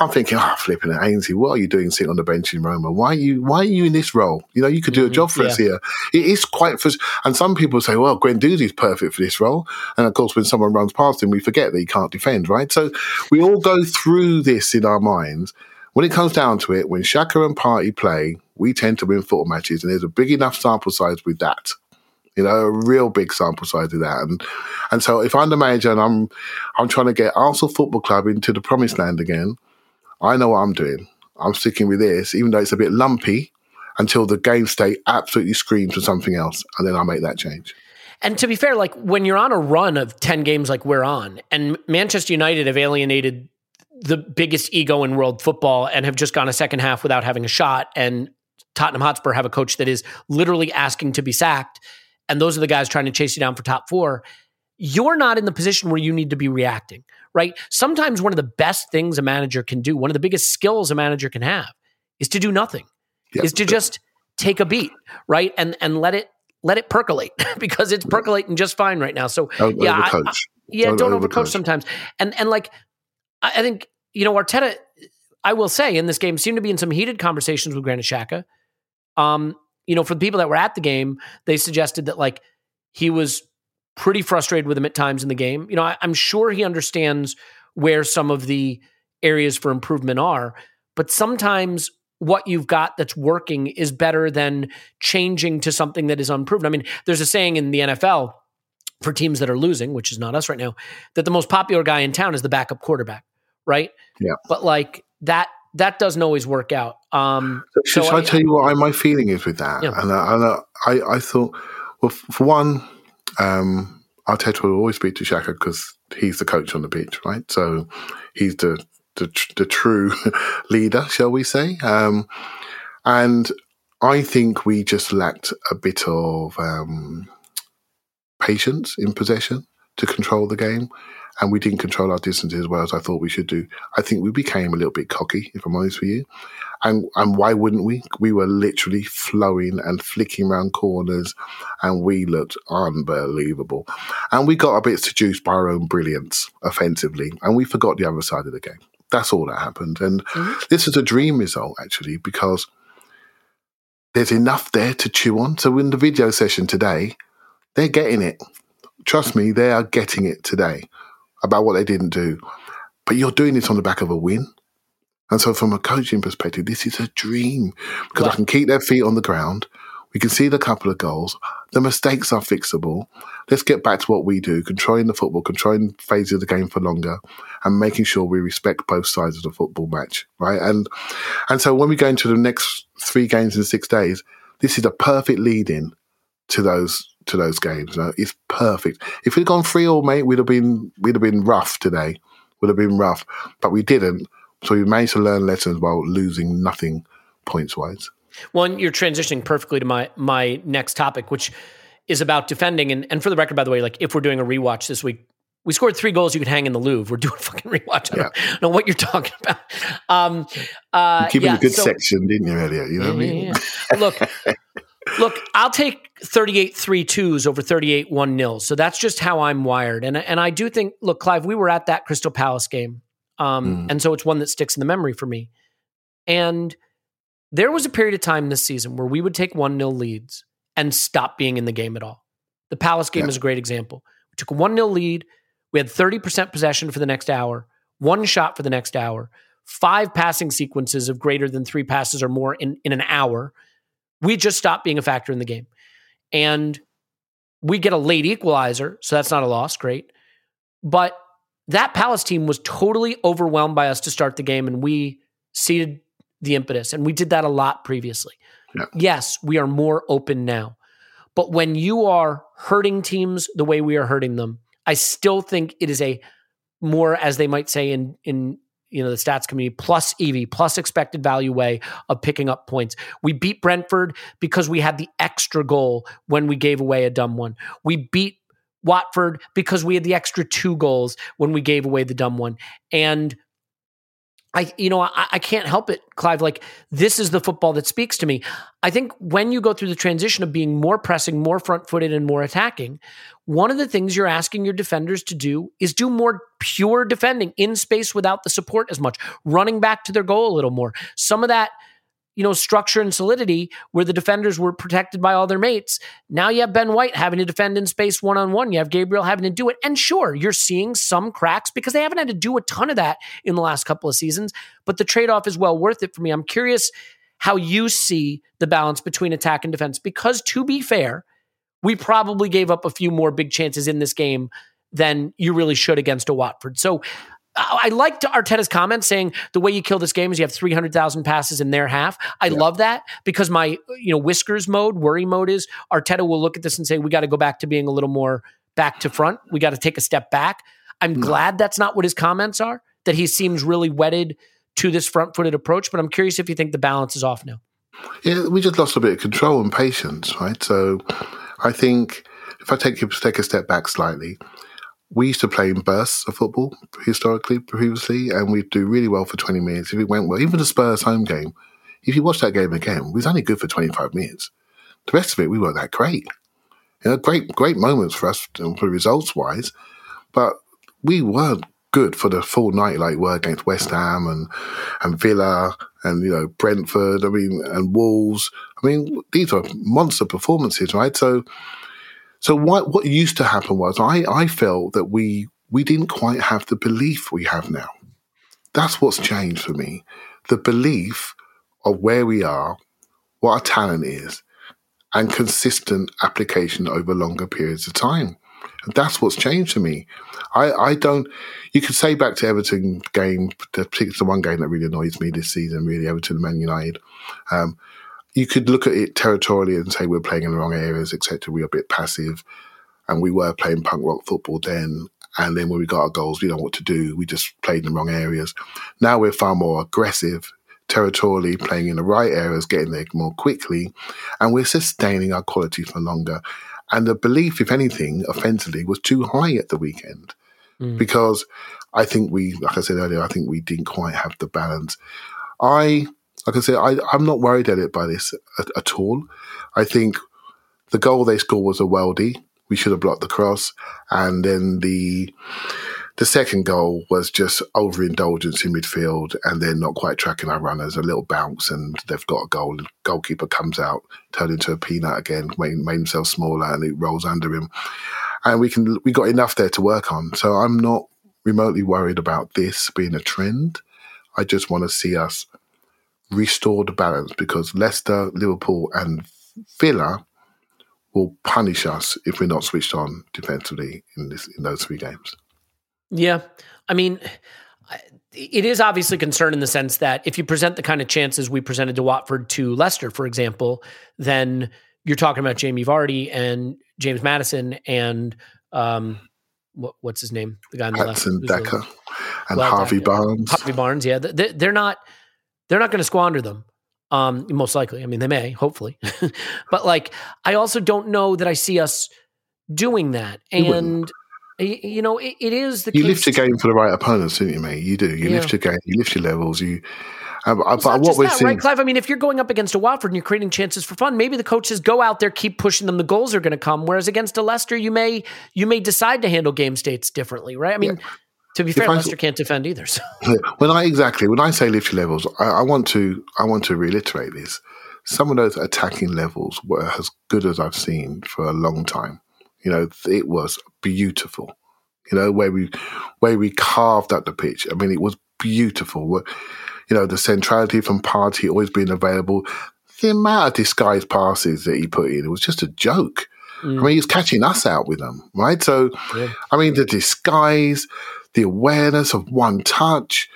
I'm thinking, ah, oh, flipping it, Ainsley, what are you doing sitting on the bench in Roma? Why are you Why are you in this role? You know, you could do mm-hmm. a job for yeah. us here. It is quite. For, and some people say, well, Guendouzi's perfect for this role. And of course, when someone runs past him, we forget that he can't defend defend, right? So we all go through this in our minds. When it comes down to it, when Xhaka and Partey play, we tend to win football matches, and there's a big enough sample size with that. You know, a real big sample size of that, and and so if I'm the manager and I'm I'm trying to get Arsenal Football Club into the promised land again, I know what I'm doing. I'm sticking with this, even though it's a bit lumpy, until the game state absolutely screams for something else, and then I make that change. And to be fair, like when you're on a run of 10 games like we're on, and Manchester United have alienated the biggest ego in world football and have just gone a second half without having a shot, and Tottenham Hotspur have a coach that is literally asking to be sacked, and those are the guys trying to chase you down for top four, you're not in the position where you need to be reacting, right? Sometimes one of the best things a manager can do, one of the biggest skills a manager can have, is to do nothing, Yep. is to just take a beat, right? And and let it let it percolate because it's percolating just fine right now. So Don't yeah, I- I- yeah, Don't don't, overcoach. overcoach sometimes. And and like I, I think you know Arteta. I will say in this game seemed to be in some heated conversations with Granit Xhaka. Um, you know, for the people that were at the game, they suggested that like he was pretty frustrated with him at times in the game. You know, I, I'm sure he understands where some of the areas for improvement are, but sometimes what you've got that's working is better than changing to something that is unproven. I mean, there's a saying in the NFL for teams that are losing, which is not us right now, that the most popular guy in town is the backup quarterback, right? Yeah. But like that that doesn't always work out. Um so I, I- tell you what I, my feeling is with that? Yeah. And, I, and I, I, thought, well, for one, um, Arteta will always speak to Xhaka because he's the coach on the pitch, right? So he's the the, the true leader, shall we say? Um, and I think we just lacked a bit of um, patience in possession to control the game. And we didn't control our distances as well as I thought we should do. I think we became a little bit cocky, if I'm honest with you. And and why wouldn't we? We were literally flowing and flicking around corners, and we looked unbelievable. And we got a bit seduced by our own brilliance offensively, and we forgot the other side of the game. That's all that happened. And mm-hmm. this is a dream result actually because there's enough there to chew on. So in the video session today, they're getting it. Trust me, they are getting it today about what they didn't do. But you're doing this on the back of a win. And so, from a coaching perspective, this is a dream because I can keep their feet on the ground. We can see the couple of goals. The mistakes are fixable. Let's get back to what we do controlling the football, controlling phases of the game for longer, and making sure we respect both sides of the football match. Right. And and so, when we go into the next three games in six days, this is a perfect lead in to those to those games. It's perfect. If we'd gone three all, mate, we'd have been we'd have been rough today. Would have been rough, but we didn't. So we managed to learn lessons while losing nothing points wise. And you're transitioning perfectly to my my next topic, which is about defending. And and for the record, by the way, like if we're doing a rewatch this week, we scored three goals you could hang in the Louvre. We're doing a fucking rewatch. I don't know what you're talking about. Um, uh, Keeping yeah, a good so- section, didn't you, Elliot? You know what I mean? yeah, yeah. look, look, I'll take 38 3 2s over 38 1 nils. So that's just how I'm wired. And, and I do think, look, Clive, we were at that Crystal Palace game. Um, And so it's one that sticks in the memory for me. And there was a period of time this season where we would take 1 0 leads and stop being in the game at all. The Palace game Yeah. is a great example. We took a 1 0 lead. We had 30% possession for the next hour, one shot for the next hour, five passing sequences of greater than three passes or more in, in an hour. We just stopped being a factor in the game. And we get a late equalizer, so that's not a loss. Great. But that Palace team was totally overwhelmed by us to start the game, and we ceded the impetus. And we did that a lot previously. Yeah. Yes, we are more open now. But when you are hurting teams the way we are hurting them, I still think it is a more, as they might say in in you know the stats community, plus EV, plus expected value way of picking up points. We beat Brentford because we had the extra goal when we gave away a dumb one. We beat Watford because we had the extra two goals when we gave away the dumb one. And I, you know, I, I can't help it, Clive. Like this is the football that speaks to me. I think when you go through the transition of being more pressing, more front footed, and more attacking, one of the things you're asking your defenders to do is do more pure defending in space without the support as much, running back to their goal a little more. Some of that, you know, structure and solidity where the defenders were protected by all their mates. Now you have Ben White having to defend in space one on one. You have Gabriel having to do it. And sure, you're seeing some cracks because they haven't had to do a ton of that in the last couple of seasons, but the trade off is well worth it for me. I'm curious how you see the balance between attack and defense because to be fair, we probably gave up a few more big chances in this game than you really should against a Watford. So I liked Arteta's comment saying the way you kill this game is you have 300,000 passes in their half. I yeah. love that because my, you know, whiskers mode, worry mode is Arteta will look at this and say, we got to go back to being a little more back to front. We got to take a step back. I'm no. glad that's not what his comments are, that he seems really wedded to this front footed approach. But I'm curious if you think the balance is off now. Yeah, we just lost a bit of control and patience, right? So I think if I take, take a step back slightly, we used to play in bursts of football historically, previously, and we'd do really well for 20 minutes. If it went well, even the Spurs home game, if you watch that game again, we was only good for 25 minutes. The rest of it, we weren't that great. You know, great, great moments for us um, for results wise, but we weren't good for the full night like we were against West Ham and, and Villa and, you know, Brentford, I mean, and Wolves. I mean, these are monster performances, right? So, so what what used to happen was I, I felt that we we didn't quite have the belief we have now. That's what's changed for me. The belief of where we are, what our talent is, and consistent application over longer periods of time. And that's what's changed for me. I, I don't, you could say back to Everton game, the, one game that really annoys me this season, really, Everton and Man United. Um, you could look at it territorially and say we're playing in the wrong areas, etc. We are a bit passive, and we were playing punk rock football then. And then when we got our goals, we don't know what to do. We just played in the wrong areas. Now we're far more aggressive territorially, playing in the right areas, getting there more quickly, and we're sustaining our quality for longer. And the belief, if anything, offensively, was too high at the weekend mm. because I think we, like I said earlier, I think we didn't quite have the balance. I like I said, I, I'm not worried at it by this at, at all. I think the goal they scored was a weldy. We should have blocked the cross, and then the the second goal was just overindulgence in midfield, and they're not quite tracking our runners. A little bounce, and they've got a goal. Goalkeeper comes out, turned into a peanut again, made, made himself smaller, and it rolls under him. And we can we got enough there to work on. So I'm not remotely worried about this being a trend. I just want to see us restore the balance because Leicester, Liverpool, and Villa will punish us if we're not switched on defensively in this in those three games. Yeah, I mean, it is obviously concern in the sense that if you present the kind of chances we presented to Watford to Leicester, for example, then you're talking about Jamie Vardy and James Maddison and um, what, what's his name? The guy on the Patson left, Daka and well, Harvey Barnes. Harvey Barnes, yeah, they're not they're not going to squander them. Um, most likely. I mean, they may, hopefully. but like, I also don't know that I see us doing that. And you know, it, it is the you lift your game for the right opponents, don't you, mate? You do. You yeah. lift your game. You lift your levels. You. Um, uh, but what we're that, seeing, right, Clive? I mean, if you're going up against a Watford and you're creating chances for fun, maybe the coaches go out there, keep pushing them. The goals are going to come. Whereas against a Leicester, you may you may decide to handle game states differently, right? I mean, yeah. To be fair, Leicester can't defend either. So. When I exactly when I say lift your levels, I, I, want to I want to reiterate this. Some of those attacking levels were as good as I've seen for a long time. You know, it was beautiful. You know, where we where we carved up the pitch. I mean, it was beautiful. You know, the centrality from Partey always being available. The amount of disguised passes that he put in, it was just a joke. Mm. I mean, he's catching us out with them, right? So, yeah. I mean, the disguise, the awareness of one touch,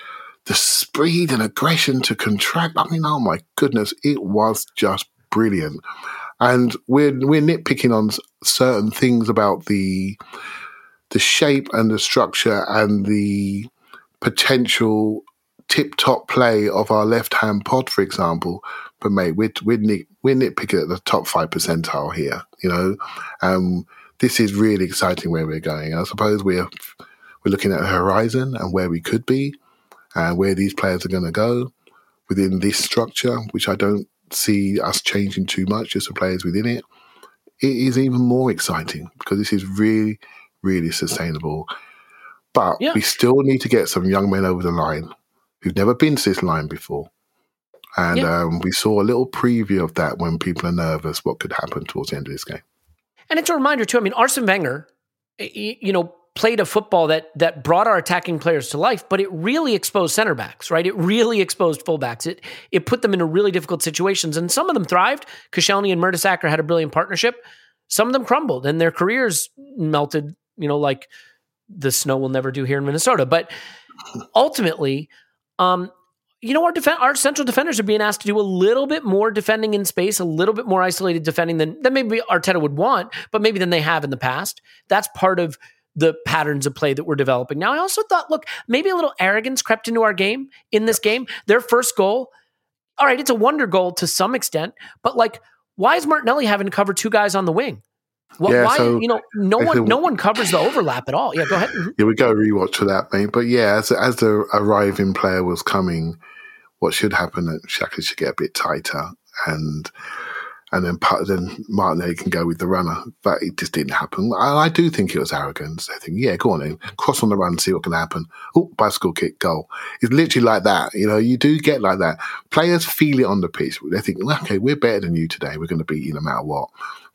the speed and aggression to contract. I mean, oh my goodness, it was just brilliant. And we're we're nitpicking on certain things about the the shape and the structure and the potential tip top play of our left hand pod, for example. But mate, we're we're, nit, we're nitpicking at the top five percentile here. You know, um, this is really exciting where we're going. I suppose we're we're looking at a horizon and where we could be and where these players are going to go within this structure, which I don't see us changing too much, just the players within it. It is even more exciting because this is really, really sustainable. But yeah. we still need to get some young men over the line who've never been to this line before. And Yeah. um, we saw a little preview of that when people are nervous, what could happen towards the end of this game. And it's a reminder too. I mean, Arsene Wenger, you know, played a football that that brought our attacking players to life, but it really exposed center backs, right? It really exposed fullbacks. It it put them into really difficult situations, and some of them thrived. Koscielny and Mertesacker had a brilliant partnership. Some of them crumbled, and their careers melted. You know, like the snow will never do here in Minnesota. But ultimately, um, you know, our defen- our central defenders are being asked to do a little bit more defending in space, a little bit more isolated defending than, than maybe Arteta would want, but maybe than they have in the past. That's part of the patterns of play that we're developing. Now, I also thought, look, maybe a little arrogance crept into our game in this game. Their first goal, all right, it's a wonder goal to some extent, but like, why is Martinelli having to cover two guys on the wing? Yeah, why so you know, no one, think- no one covers the overlap at all. Yeah, go ahead. Mhm. Yeah, we go rewatch for that, mate. But yeah, as as the arriving player was coming, what should happen? That Xhaka should get a bit tighter, and and then then Martinelli can go with the runner. But it just didn't happen. I, I do think it was arrogance. I think, yeah, go on in, cross on the run, see what can happen. Oh, bicycle kick, goal. It's literally like that. You know, you do get like that. Players feel it on the pitch. They think, okay, we're better than you today. We're going to beat you no matter what.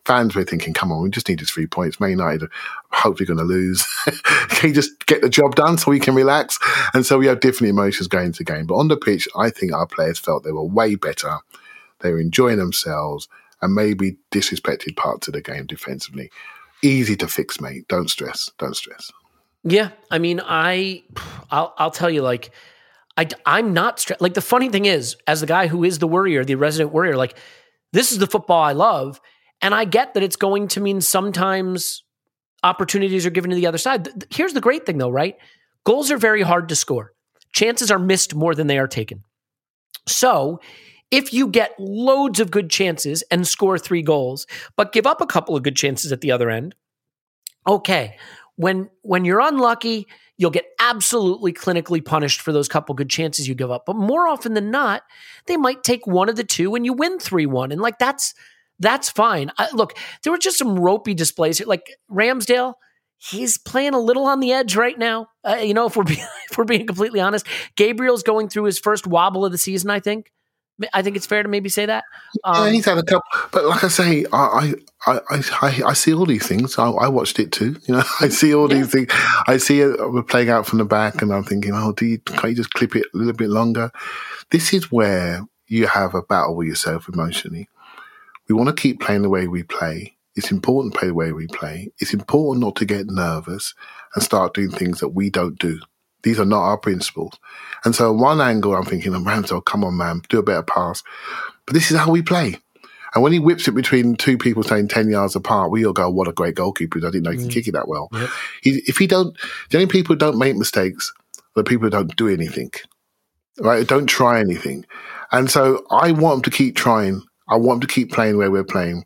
Fans were thinking, come on, we just needed three points. Man United are hopefully going to lose. can you just get the job done so we can relax? And so we have different emotions going into the game. But on the pitch, I think our players felt they were way better. They were enjoying themselves and maybe disrespected parts of the game defensively. Easy to fix, mate. Don't stress. Don't stress. Yeah, I mean, I, I'll, I'll tell you, like, I, I'm not stre- like the funny thing is, as the guy who is the worrier, the resident worrier, like, this is the football I love, and I get that it's going to mean sometimes opportunities are given to the other side. Here's the great thing, though, right? Goals are very hard to score. Chances are missed more than they are taken. So, if you get loads of good chances and score three goals, but give up a couple of good chances at the other end, okay. When when you're unlucky, you'll get absolutely clinically punished for those couple good chances you give up. But more often than not, they might take one of the two and you win 3-1 and like that's that's fine. I, look, there were just some ropey displays here. Like Ramsdale, he's playing a little on the edge right now. Uh, you know, if we're being, if we're being completely honest, Gabriel's going through his first wobble of the season. I think. I think it's fair to maybe say that. yeah, Um, he's had a couple, but like I say, I I, I, I, I see all these things. I, I watched it too. You know, I see all these things. I see it. We're playing out from the back, and I'm thinking, oh, do you, can't you just clip it a little bit longer? This is where you have a battle with yourself emotionally. We want to keep playing the way we play. It's important to play the way we play. It's important not to get nervous and start doing things that we don't do. These are not our principles. And so, one angle, I'm thinking, oh, Ramsdale, come on, man, do a better pass. But this is how we play. And when he whips it between two people staying 10 yards apart, we all go, what a great goalkeeper. I didn't know he can mm. kick it that well. He, if he don't, the only people who don't make mistakes are the people who don't do anything, right? Don't try anything. And so I want him to keep trying. I want him to keep playing where we're playing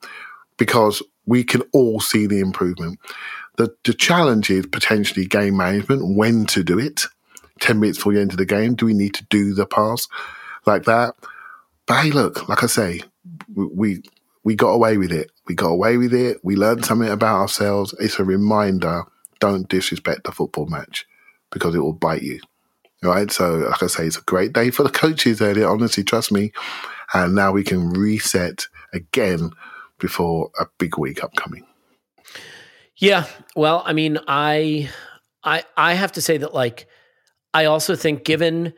because we can all see the improvement. The, the challenge is potentially game management, when to do it. 10 minutes before the end of the game, do we need to do the pass like that? But hey, look, like I say, we, we got away with it. We got away with it. We learned something about ourselves. It's a reminder: don't disrespect the football match because it will bite you. Right. So, like I say, it's a great day for the coaches. There, honestly, trust me. And now we can reset again before a big week upcoming. Yeah. Well, I mean, I I I have to say that like I also think given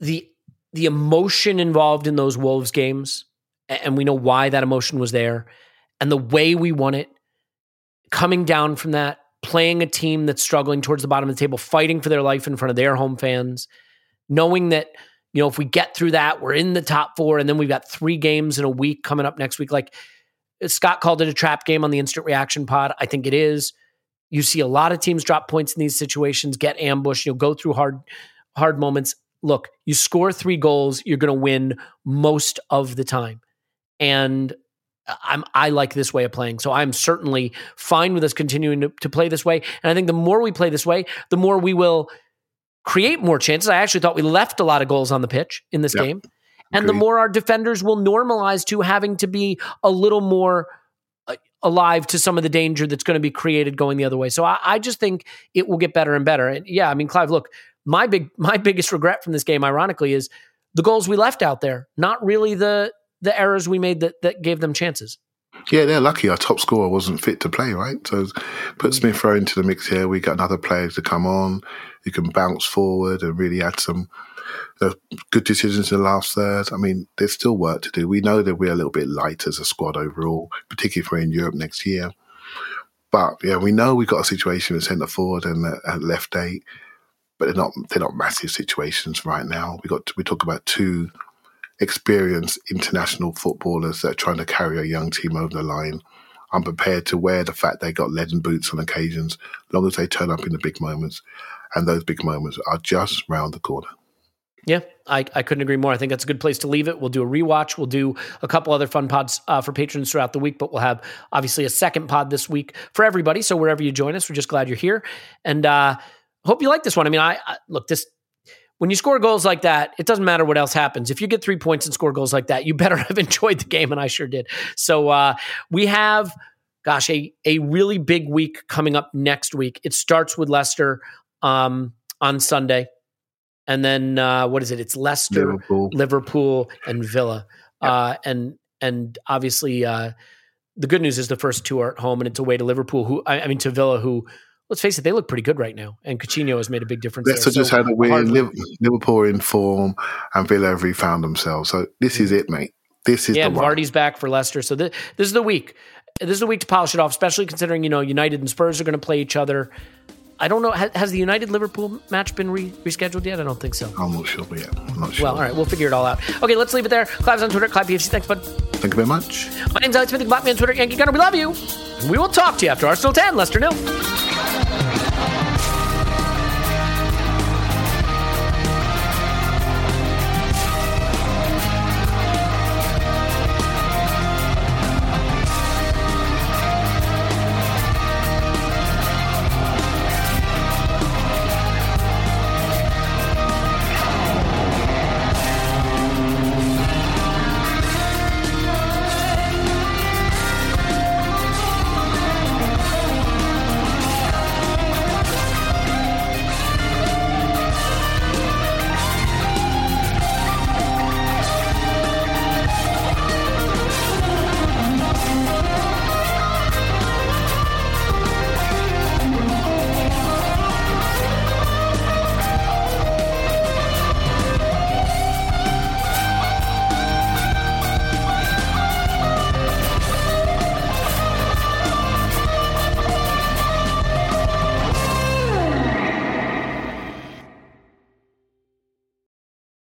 the the emotion involved in those Wolves games, and we know why that emotion was there, and the way we won it, coming down from that, playing a team that's struggling towards the bottom of the table, fighting for their life in front of their home fans, knowing that, you know, if we get through that, we're in the top four, and then we've got three games in a week coming up next week. Like Scott called it a trap game on the instant reaction pod. I think it is. You see a lot of teams drop points in these situations, get ambushed, you'll go through hard, hard moments. Look, you score three goals, you're going to win most of the time. And I'm I like this way of playing. So I'm certainly fine with us continuing to, to play this way. And I think the more we play this way, the more we will create more chances. I actually thought we left a lot of goals on the pitch in this Yeah. game. And the more our defenders will normalize to having to be a little more uh, alive to some of the danger that's going to be created going the other way. So I, I just think it will get better and better. And yeah, I mean, Clive, look, my big my biggest regret from this game, ironically, is the goals we left out there, not really the the errors we made that that gave them chances. Yeah, they're lucky. Our top scorer wasn't fit to play, right? So put Smith Rowe into the mix here. We got another player to come on who can bounce forward and really add some uh, good decisions in the last third. I mean, there's still work to do. We know that we're a little bit light as a squad overall, particularly if we're in Europe next year. But yeah, we know we've got a situation with centre forward and uh, left eight, but they're not they're not massive situations right now. We got to, we talk about two experienced international footballers that are trying to carry a young team over the line. I'm prepared to wear the fact they got leaden boots on occasions, as long as they turn up in the big moments. And those big moments are just round the corner. Yeah, I, I couldn't agree more. I think that's a good place to leave it. We'll do a rewatch. We'll do a couple other fun pods uh, for patrons throughout the week, but we'll have obviously a second pod this week for everybody. So wherever you join us, we're just glad you're here, and uh, hope you like this one. I mean, I, I look this when you score goals like that, it doesn't matter what else happens. If you get three points and score goals like that, you better have enjoyed the game, and I sure did. So uh, we have, gosh, a a really big week coming up next week. It starts with Leicester um, on Sunday, and then uh, what is it? It's Leicester, Liverpool, Liverpool and Villa, yep. uh, and and obviously uh, the good news is the first two are at home, and it's away to Liverpool, who I, I mean to Villa, who let's face it, they look pretty good right now, and Coutinho has made a big difference. Leicester just so had a win. Liverpool in form, and Villa have refound themselves. So this is it, mate. This is yeah. the Vardy's back for Leicester, so this, this is the week. This is the week to polish it off, especially considering you know United and Spurs are going to play each other. I don't know. Has, has the United Liverpool match been re- rescheduled yet? I don't think so. I'm not sure, but yeah, I'm not sure. Well, all right, we'll figure it all out. Okay, let's leave it there. Clive's on Twitter, Clive PFC. Thanks, bud. Thank you very much. My name's Alex Smith, me on Twitter, Yankee Gunner. We love you. We will talk to you after Arsenal 10, Leicester nil.